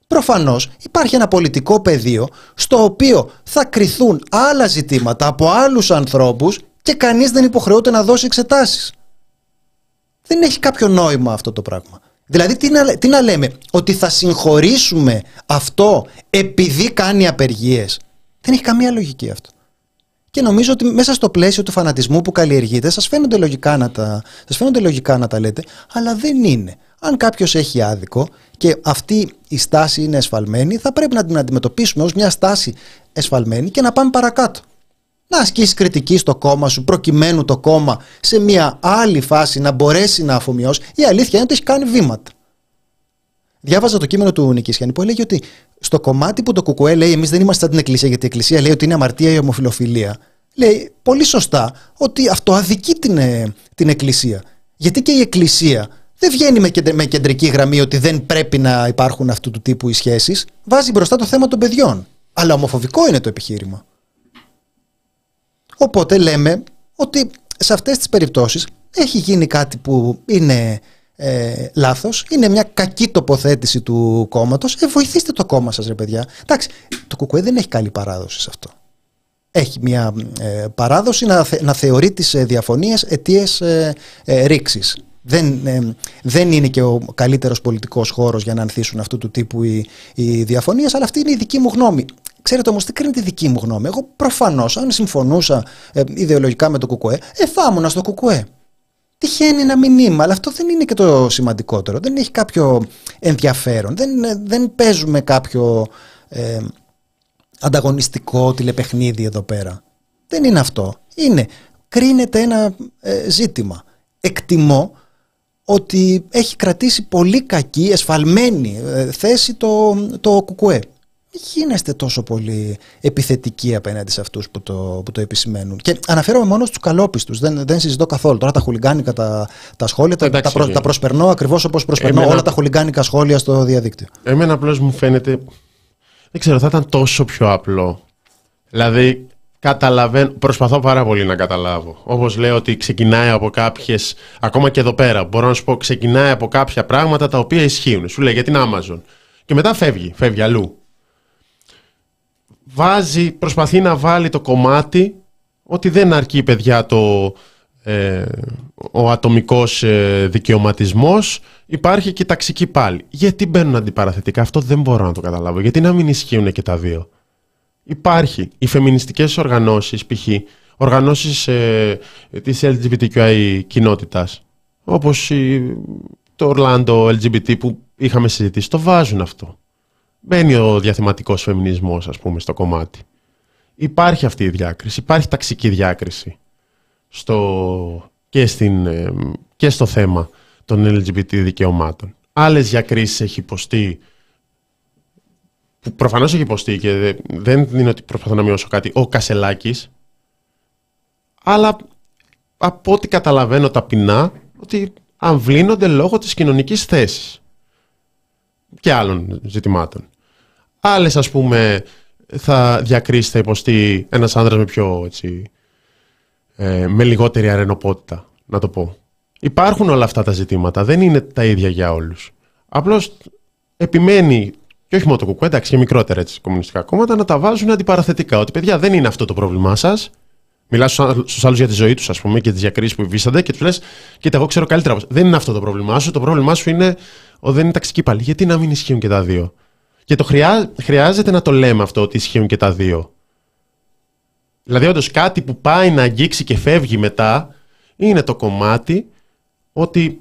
Προφανώς υπάρχει ένα πολιτικό πεδίο στο οποίο θα κρυθούν άλλα ζητήματα από άλλους ανθρώπους και κανείς δεν υποχρεούται να δώσει εξετάσεις. Δεν έχει κάποιο νόημα αυτό το πράγμα. Δηλαδή, τι να, τι να λέμε, ότι θα συγχωρήσουμε αυτό επειδή κάνει απεργίες. Δεν έχει καμία λογική αυτό. Και νομίζω ότι μέσα στο πλαίσιο του φανατισμού που καλλιεργείται, σας φαίνονται, λογικά να τα, σας φαίνονται λογικά να τα λέτε, αλλά δεν είναι. Αν κάποιος έχει άδικο και αυτή η στάση είναι εσφαλμένη, θα πρέπει να την αντιμετωπίσουμε ως μια στάση εσφαλμένη και να πάμε παρακάτω. Να ασκήσεις κριτική στο κόμμα σου, προκειμένου το κόμμα σε μια άλλη φάση να μπορέσει να αφομοιώσει. Η αλήθεια είναι ότι έχει κάνει βήματα. Διάβαζα το κείμενο του Νικήσιανη που έλεγε ότι στο κομμάτι που το Κουκουέ λέει εμείς δεν είμαστε την Εκκλησία, γιατί η Εκκλησία λέει ότι είναι αμαρτία η ομοφιλοφιλία. Λέει πολύ σωστά ότι αυτό αδικεί την, ε, την Εκκλησία. Γιατί και η Εκκλησία δεν βγαίνει με, με κεντρική γραμμή ότι δεν πρέπει να υπάρχουν αυτού του τύπου οι σχέσεις. Βάζει μπροστά το θέμα των παιδιών. Αλλά ομοφοβικό είναι το επιχείρημα. Οπότε λέμε ότι σε αυτές τις περιπτώσεις έχει γίνει κάτι που είναι ε, λάθος, είναι μια κακή τοποθέτηση του κόμματος, ε, βοηθήστε το κόμμα σας ρε παιδιά. Εντάξει, το ΚΚΕ δεν έχει καλή παράδοση σε αυτό. Έχει μια ε, παράδοση να, να θεωρεί τις ε, διαφωνίες αιτίες ε, ε ρήξης. Δεν, δεν είναι και ο καλύτερος πολιτικός χώρος για να ανθίσουν αυτού του τύπου οι, οι διαφωνίες, αλλά αυτή είναι η δική μου γνώμη. Ξέρετε όμως, τι κρίνει τη δική μου γνώμη. Εγώ προφανώς, αν συμφωνούσα ε, ιδεολογικά με το Κουκουέ, ε, θα ήμουν στο Κουκουέ. Τυχαίνει να μην είμαι, αλλά αυτό δεν είναι και το σημαντικότερο. Δεν έχει κάποιο ενδιαφέρον. Δεν, ε, δεν παίζουμε κάποιο ε, ανταγωνιστικό τηλεπαιχνίδι εδώ πέρα. Δεν είναι αυτό. Είναι, κρίνεται ένα ε, ζήτημα. Εκτιμώ ότι έχει κρατήσει πολύ κακή, εσφαλμένη θέση το, το κουκουέ γίνεστε τόσο πολύ επιθετικοί απέναντι σε αυτούς που το, που το επισημαίνουν. Και αναφέρομαι μόνο στους καλόπιστους, δεν, δεν συζητώ καθόλου. Τώρα τα χουλιγκάνικα τα, τα σχόλια τα, τα, προ, τα προσπερνώ ακριβώς όπως προσπερνώ Εμένα... όλα τα χουλιγκάνικα σχόλια στο διαδίκτυο. Εμένα απλώς μου φαίνεται, δεν ξέρω, θα ήταν τόσο πιο απλό. Δηλαδή, καταλαβαίνω, προσπαθώ πάρα πολύ να καταλάβω. Όπως λέω ότι ξεκινάει από κάποιες, ακόμα και εδώ πέρα, μπορώ να σου πω, ξεκινάει από κάποια πράγματα τα οποία ισχύουν. Σου λέει για την Amazon. Και μετά φεύγει, φεύγει αλλού βάζει, προσπαθεί να βάλει το κομμάτι ότι δεν αρκεί παιδιά το, ε, ο ατομικός ε, δικαιωματισμός υπάρχει και ταξική πάλι. Γιατί μπαίνουν αντιπαραθετικά, αυτό δεν μπορώ να το καταλάβω. Γιατί να μην ισχύουν και τα δύο; Υπάρχει οι φεμινιστικές οργανώσεις, π.χ. οργανώσεις ε, της LGBTQI κοινότητας, όπως το Ορλάντο LGBT που είχαμε συζητήσει, το βάζουν αυτό. Μπαίνει ο διαθεματικός φεμινισμός, ας πούμε, στο κομμάτι. Υπάρχει αυτή η διάκριση, υπάρχει ταξική διάκριση στο, και, στην, και στο θέμα των LGBT δικαιωμάτων. Άλλες διακρίσεις έχει υποστεί, που προφανώς έχει υποστεί και δεν είναι ότι προσπαθώ να μειώσω κάτι, ο Κασελάκης, αλλά από ό,τι καταλαβαίνω ταπεινά, ότι αμβλύνονται λόγω της κοινωνικής θέσης και άλλων ζητημάτων. Άλλες ας πούμε θα διακρίσει, θα υποστεί ένας άνδρας με πιο έτσι, ε, με λιγότερη αρενοπότητα, να το πω. Υπάρχουν όλα αυτά τα ζητήματα, δεν είναι τα ίδια για όλους. Απλώς επιμένει και όχι μόνο το κουκουέ, εντάξει και μικρότερα έτσι κομμουνιστικά κόμματα, να τα βάζουν αντιπαραθετικά. Ότι παιδιά δεν είναι αυτό το πρόβλημά σας. Μιλάς στους άλλου για τη ζωή τους, ας πούμε, και τις διακρίσεις που υφίστανται και τους λες: Κοίτα, εγώ ξέρω καλύτερα. Δεν είναι αυτό το πρόβλημά σου. Το πρόβλημά σου είναι ότι δεν είναι ταξική πάλι. Γιατί να μην ισχύουν και τα δύο; Και το χρειά, χρειάζεται να το λέμε αυτό ότι ισχύουν και τα δύο. Δηλαδή, όντως κάτι που πάει να αγγίξει και φεύγει μετά είναι το κομμάτι ότι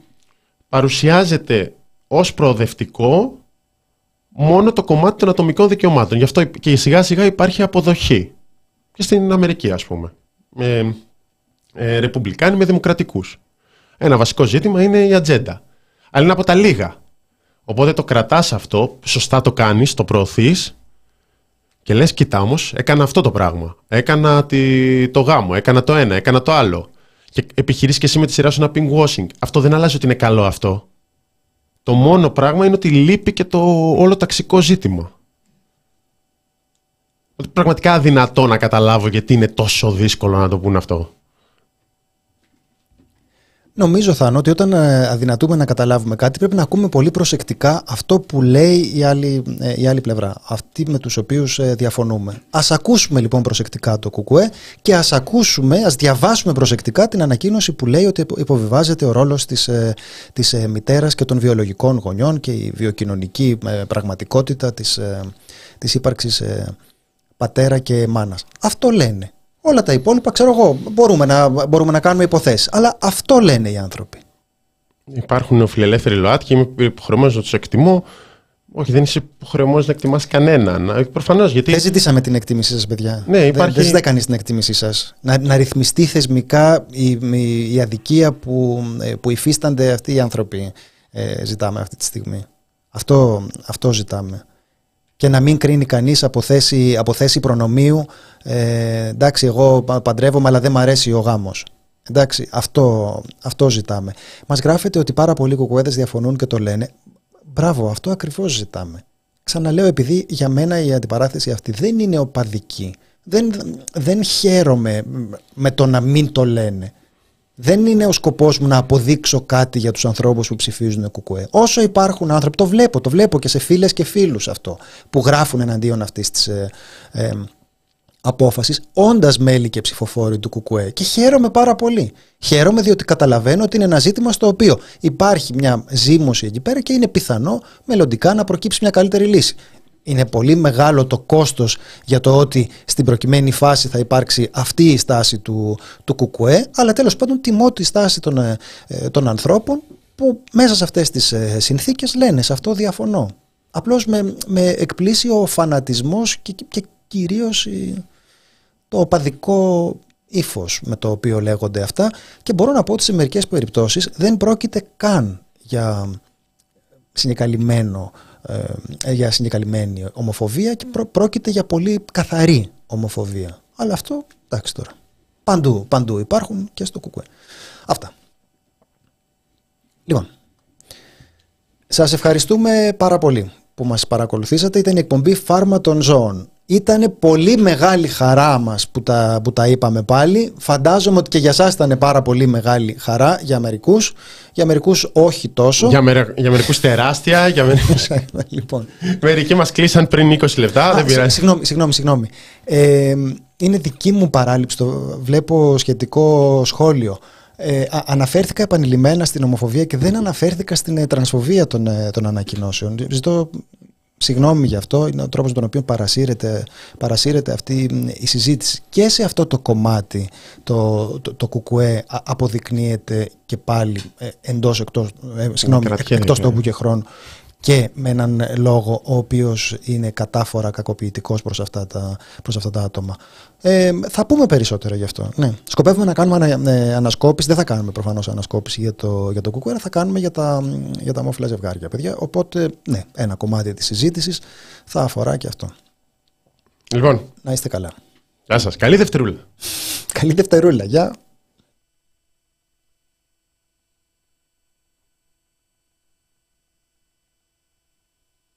παρουσιάζεται ως προοδευτικό μόνο το κομμάτι των ατομικών δικαιωμάτων. Γι' αυτό και σιγά σιγά υπάρχει αποδοχή. Και στην Αμερική, ας πούμε. Ε, ε, ρεπουμπλικάνοι με δημοκρατικούς. Ένα βασικό ζήτημα είναι η ατζέντα. Αλλά είναι από τα λίγα Οπότε το κρατάς αυτό, σωστά το κάνεις, το προωθείς Και λες, κοίτα όμως, έκανα αυτό το πράγμα. Έκανα τη, το γάμο, έκανα το ένα, έκανα το άλλο. Και επιχειρήσει και εσύ με τη σειρά σου ένα pink washing. Αυτό δεν αλλάζει ότι είναι καλό αυτό. Το μόνο πράγμα είναι ότι λείπει και το όλο ταξικό ζήτημα. Ότι πραγματικά αδυνατό να καταλάβω γιατί είναι τόσο δύσκολο να το πούνε αυτό. Νομίζω, Θάνο, ότι όταν ε, αδυνατούμε να καταλάβουμε κάτι, πρέπει να ακούμε πολύ προσεκτικά αυτό που λέει η άλλη, ε, η άλλη πλευρά. Αυτοί με τους οποίους ε, διαφωνούμε. Ας ακούσουμε λοιπόν προσεκτικά το κουκουέ και ας ακούσουμε, ας διαβάσουμε προσεκτικά την ανακοίνωση που λέει ότι υποβιβάζεται ο ρόλος της, της μητέρας και των βιολογικών γονιών και η βιοκοινωνική πραγματικότητα της, της ύπαρξης πατέρα και μάνας. Αυτό λένε. Όλα τα υπόλοιπα, ξέρω εγώ, μπορούμε να, μπορούμε να κάνουμε υποθέσεις. Αλλά αυτό λένε οι άνθρωποι. Υπάρχουν φιλελεύθεροι ΛΟΑΤ και είμαι υποχρεωμένος να τους εκτιμώ. Όχι, δεν είσαι υποχρεωμένος να εκτιμάς κανέναν. Προφανώς γιατί. Δεν ζητήσαμε την εκτίμησή σας, παιδιά. Ναι, υπάρχει... Δεν, ζητάει κανείς την εκτίμησή σας. Να, να ρυθμιστεί θεσμικά η, η, η αδικία που, ε, που υφίστανται αυτοί οι άνθρωποι. Ε, ζητάμε αυτή τη στιγμή. Αυτό, αυτό ζητάμε και να μην κρίνει κανείς από θέση, από θέση προνομίου ε, εντάξει εγώ παντρεύομαι αλλά δεν μου αρέσει ο γάμος. Εντάξει, αυτό, αυτό ζητάμε. Μας γράφεται ότι πάρα πολλοί κουκουέδες διαφωνούν και το λένε. Μπράβο, αυτό ακριβώς ζητάμε. Ξαναλέω, επειδή για μένα η αντιπαράθεση αυτή δεν είναι οπαδική. Δεν, δεν χαίρομαι με το να μην το λένε δεν είναι ο σκοπός μου να αποδείξω κάτι για τους ανθρώπους που ψηφίζουν κουκουέ. Όσο υπάρχουν άνθρωποι, το βλέπω, το βλέπω και σε φίλες και φίλους αυτό, που γράφουν εναντίον αυτής της ε, ε, απόφασης, όντας μέλη και ψηφοφόροι του κουκουέ. Και χαίρομαι πάρα πολύ. Χαίρομαι διότι καταλαβαίνω ότι είναι ένα ζήτημα στο οποίο υπάρχει μια ζήμωση εκεί πέρα και είναι πιθανό μελλοντικά να προκύψει μια καλύτερη λύση είναι πολύ μεγάλο το κόστος για το ότι στην προκειμένη φάση θα υπάρξει αυτή η στάση του, του κουκουέ, αλλά τέλος πάντων τιμώ τη στάση των, ε, ε, των ανθρώπων που μέσα σε αυτές τις ε, συνθήκες λένε σε αυτό διαφωνώ. Απλώς με, με εκπλήσει ο φανατισμός και, και κυρίως το οπαδικό ύφος με το οποίο λέγονται αυτά και μπορώ να πω ότι σε μερικές περιπτώσεις δεν πρόκειται καν για συνεκαλυμμένο ε, για συγκεκαλυμμένη ομοφοβία και πρόκειται για πολύ καθαρή ομοφοβία. Αλλά αυτό, εντάξει τώρα. Παντού, παντού υπάρχουν και στο κουκουέ. Αυτά. Λοιπόν, σας ευχαριστούμε πάρα πολύ που μας παρακολουθήσατε. Ήταν η εκπομπή Φάρμα των Ζώων. Ήταν πολύ μεγάλη χαρά μας που τα, που τα είπαμε πάλι. Φαντάζομαι ότι και για σας ήταν πάρα πολύ μεγάλη χαρά για μερικούς. Για μερικούς όχι τόσο. Για, μερ, για μερικούς τεράστια. Για μερικούς... *laughs* λοιπόν. Μερικοί μας κλείσαν πριν 20 λεπτά. Α, δεν πειράζει. Συγγνώμη, συγγνώμη. συγγνώμη. Ε, είναι δική μου παράληψη. Το βλέπω σχετικό σχόλιο. Ε, αναφέρθηκα επανειλημμένα στην ομοφοβία και δεν αναφέρθηκα στην ε, τρανσφοβία των, ε, των ανακοινώσεων. Ζητώ Συγγνώμη γι' αυτό, είναι ο τρόπος με τον οποίο παρασύρεται, παρασύρεται αυτή η συζήτηση. Και σε αυτό το κομμάτι το, το, το κουκουέ αποδεικνύεται και πάλι ε, εντός, εκτός, ε, συγγνώμη, εκτός τόπου και χρόνου και με έναν λόγο ο οποίος είναι κατάφορα κακοποιητικός προς αυτά τα, προς αυτά τα άτομα. Ε, θα πούμε περισσότερο γι' αυτό. Ναι. Σκοπεύουμε να κάνουμε ανα, ε, ανασκόπηση, δεν θα κάνουμε προφανώς ανασκόπηση για το, για το κουκουέρα, θα κάνουμε για τα, για τα ομόφυλα ζευγάρια, παιδιά. Οπότε, ναι, ένα κομμάτι της συζήτησης θα αφορά και αυτό. Λοιπόν. Να είστε καλά. Γεια σας. Καλή δευτερούλα. Καλή δευτερούλα. Γεια.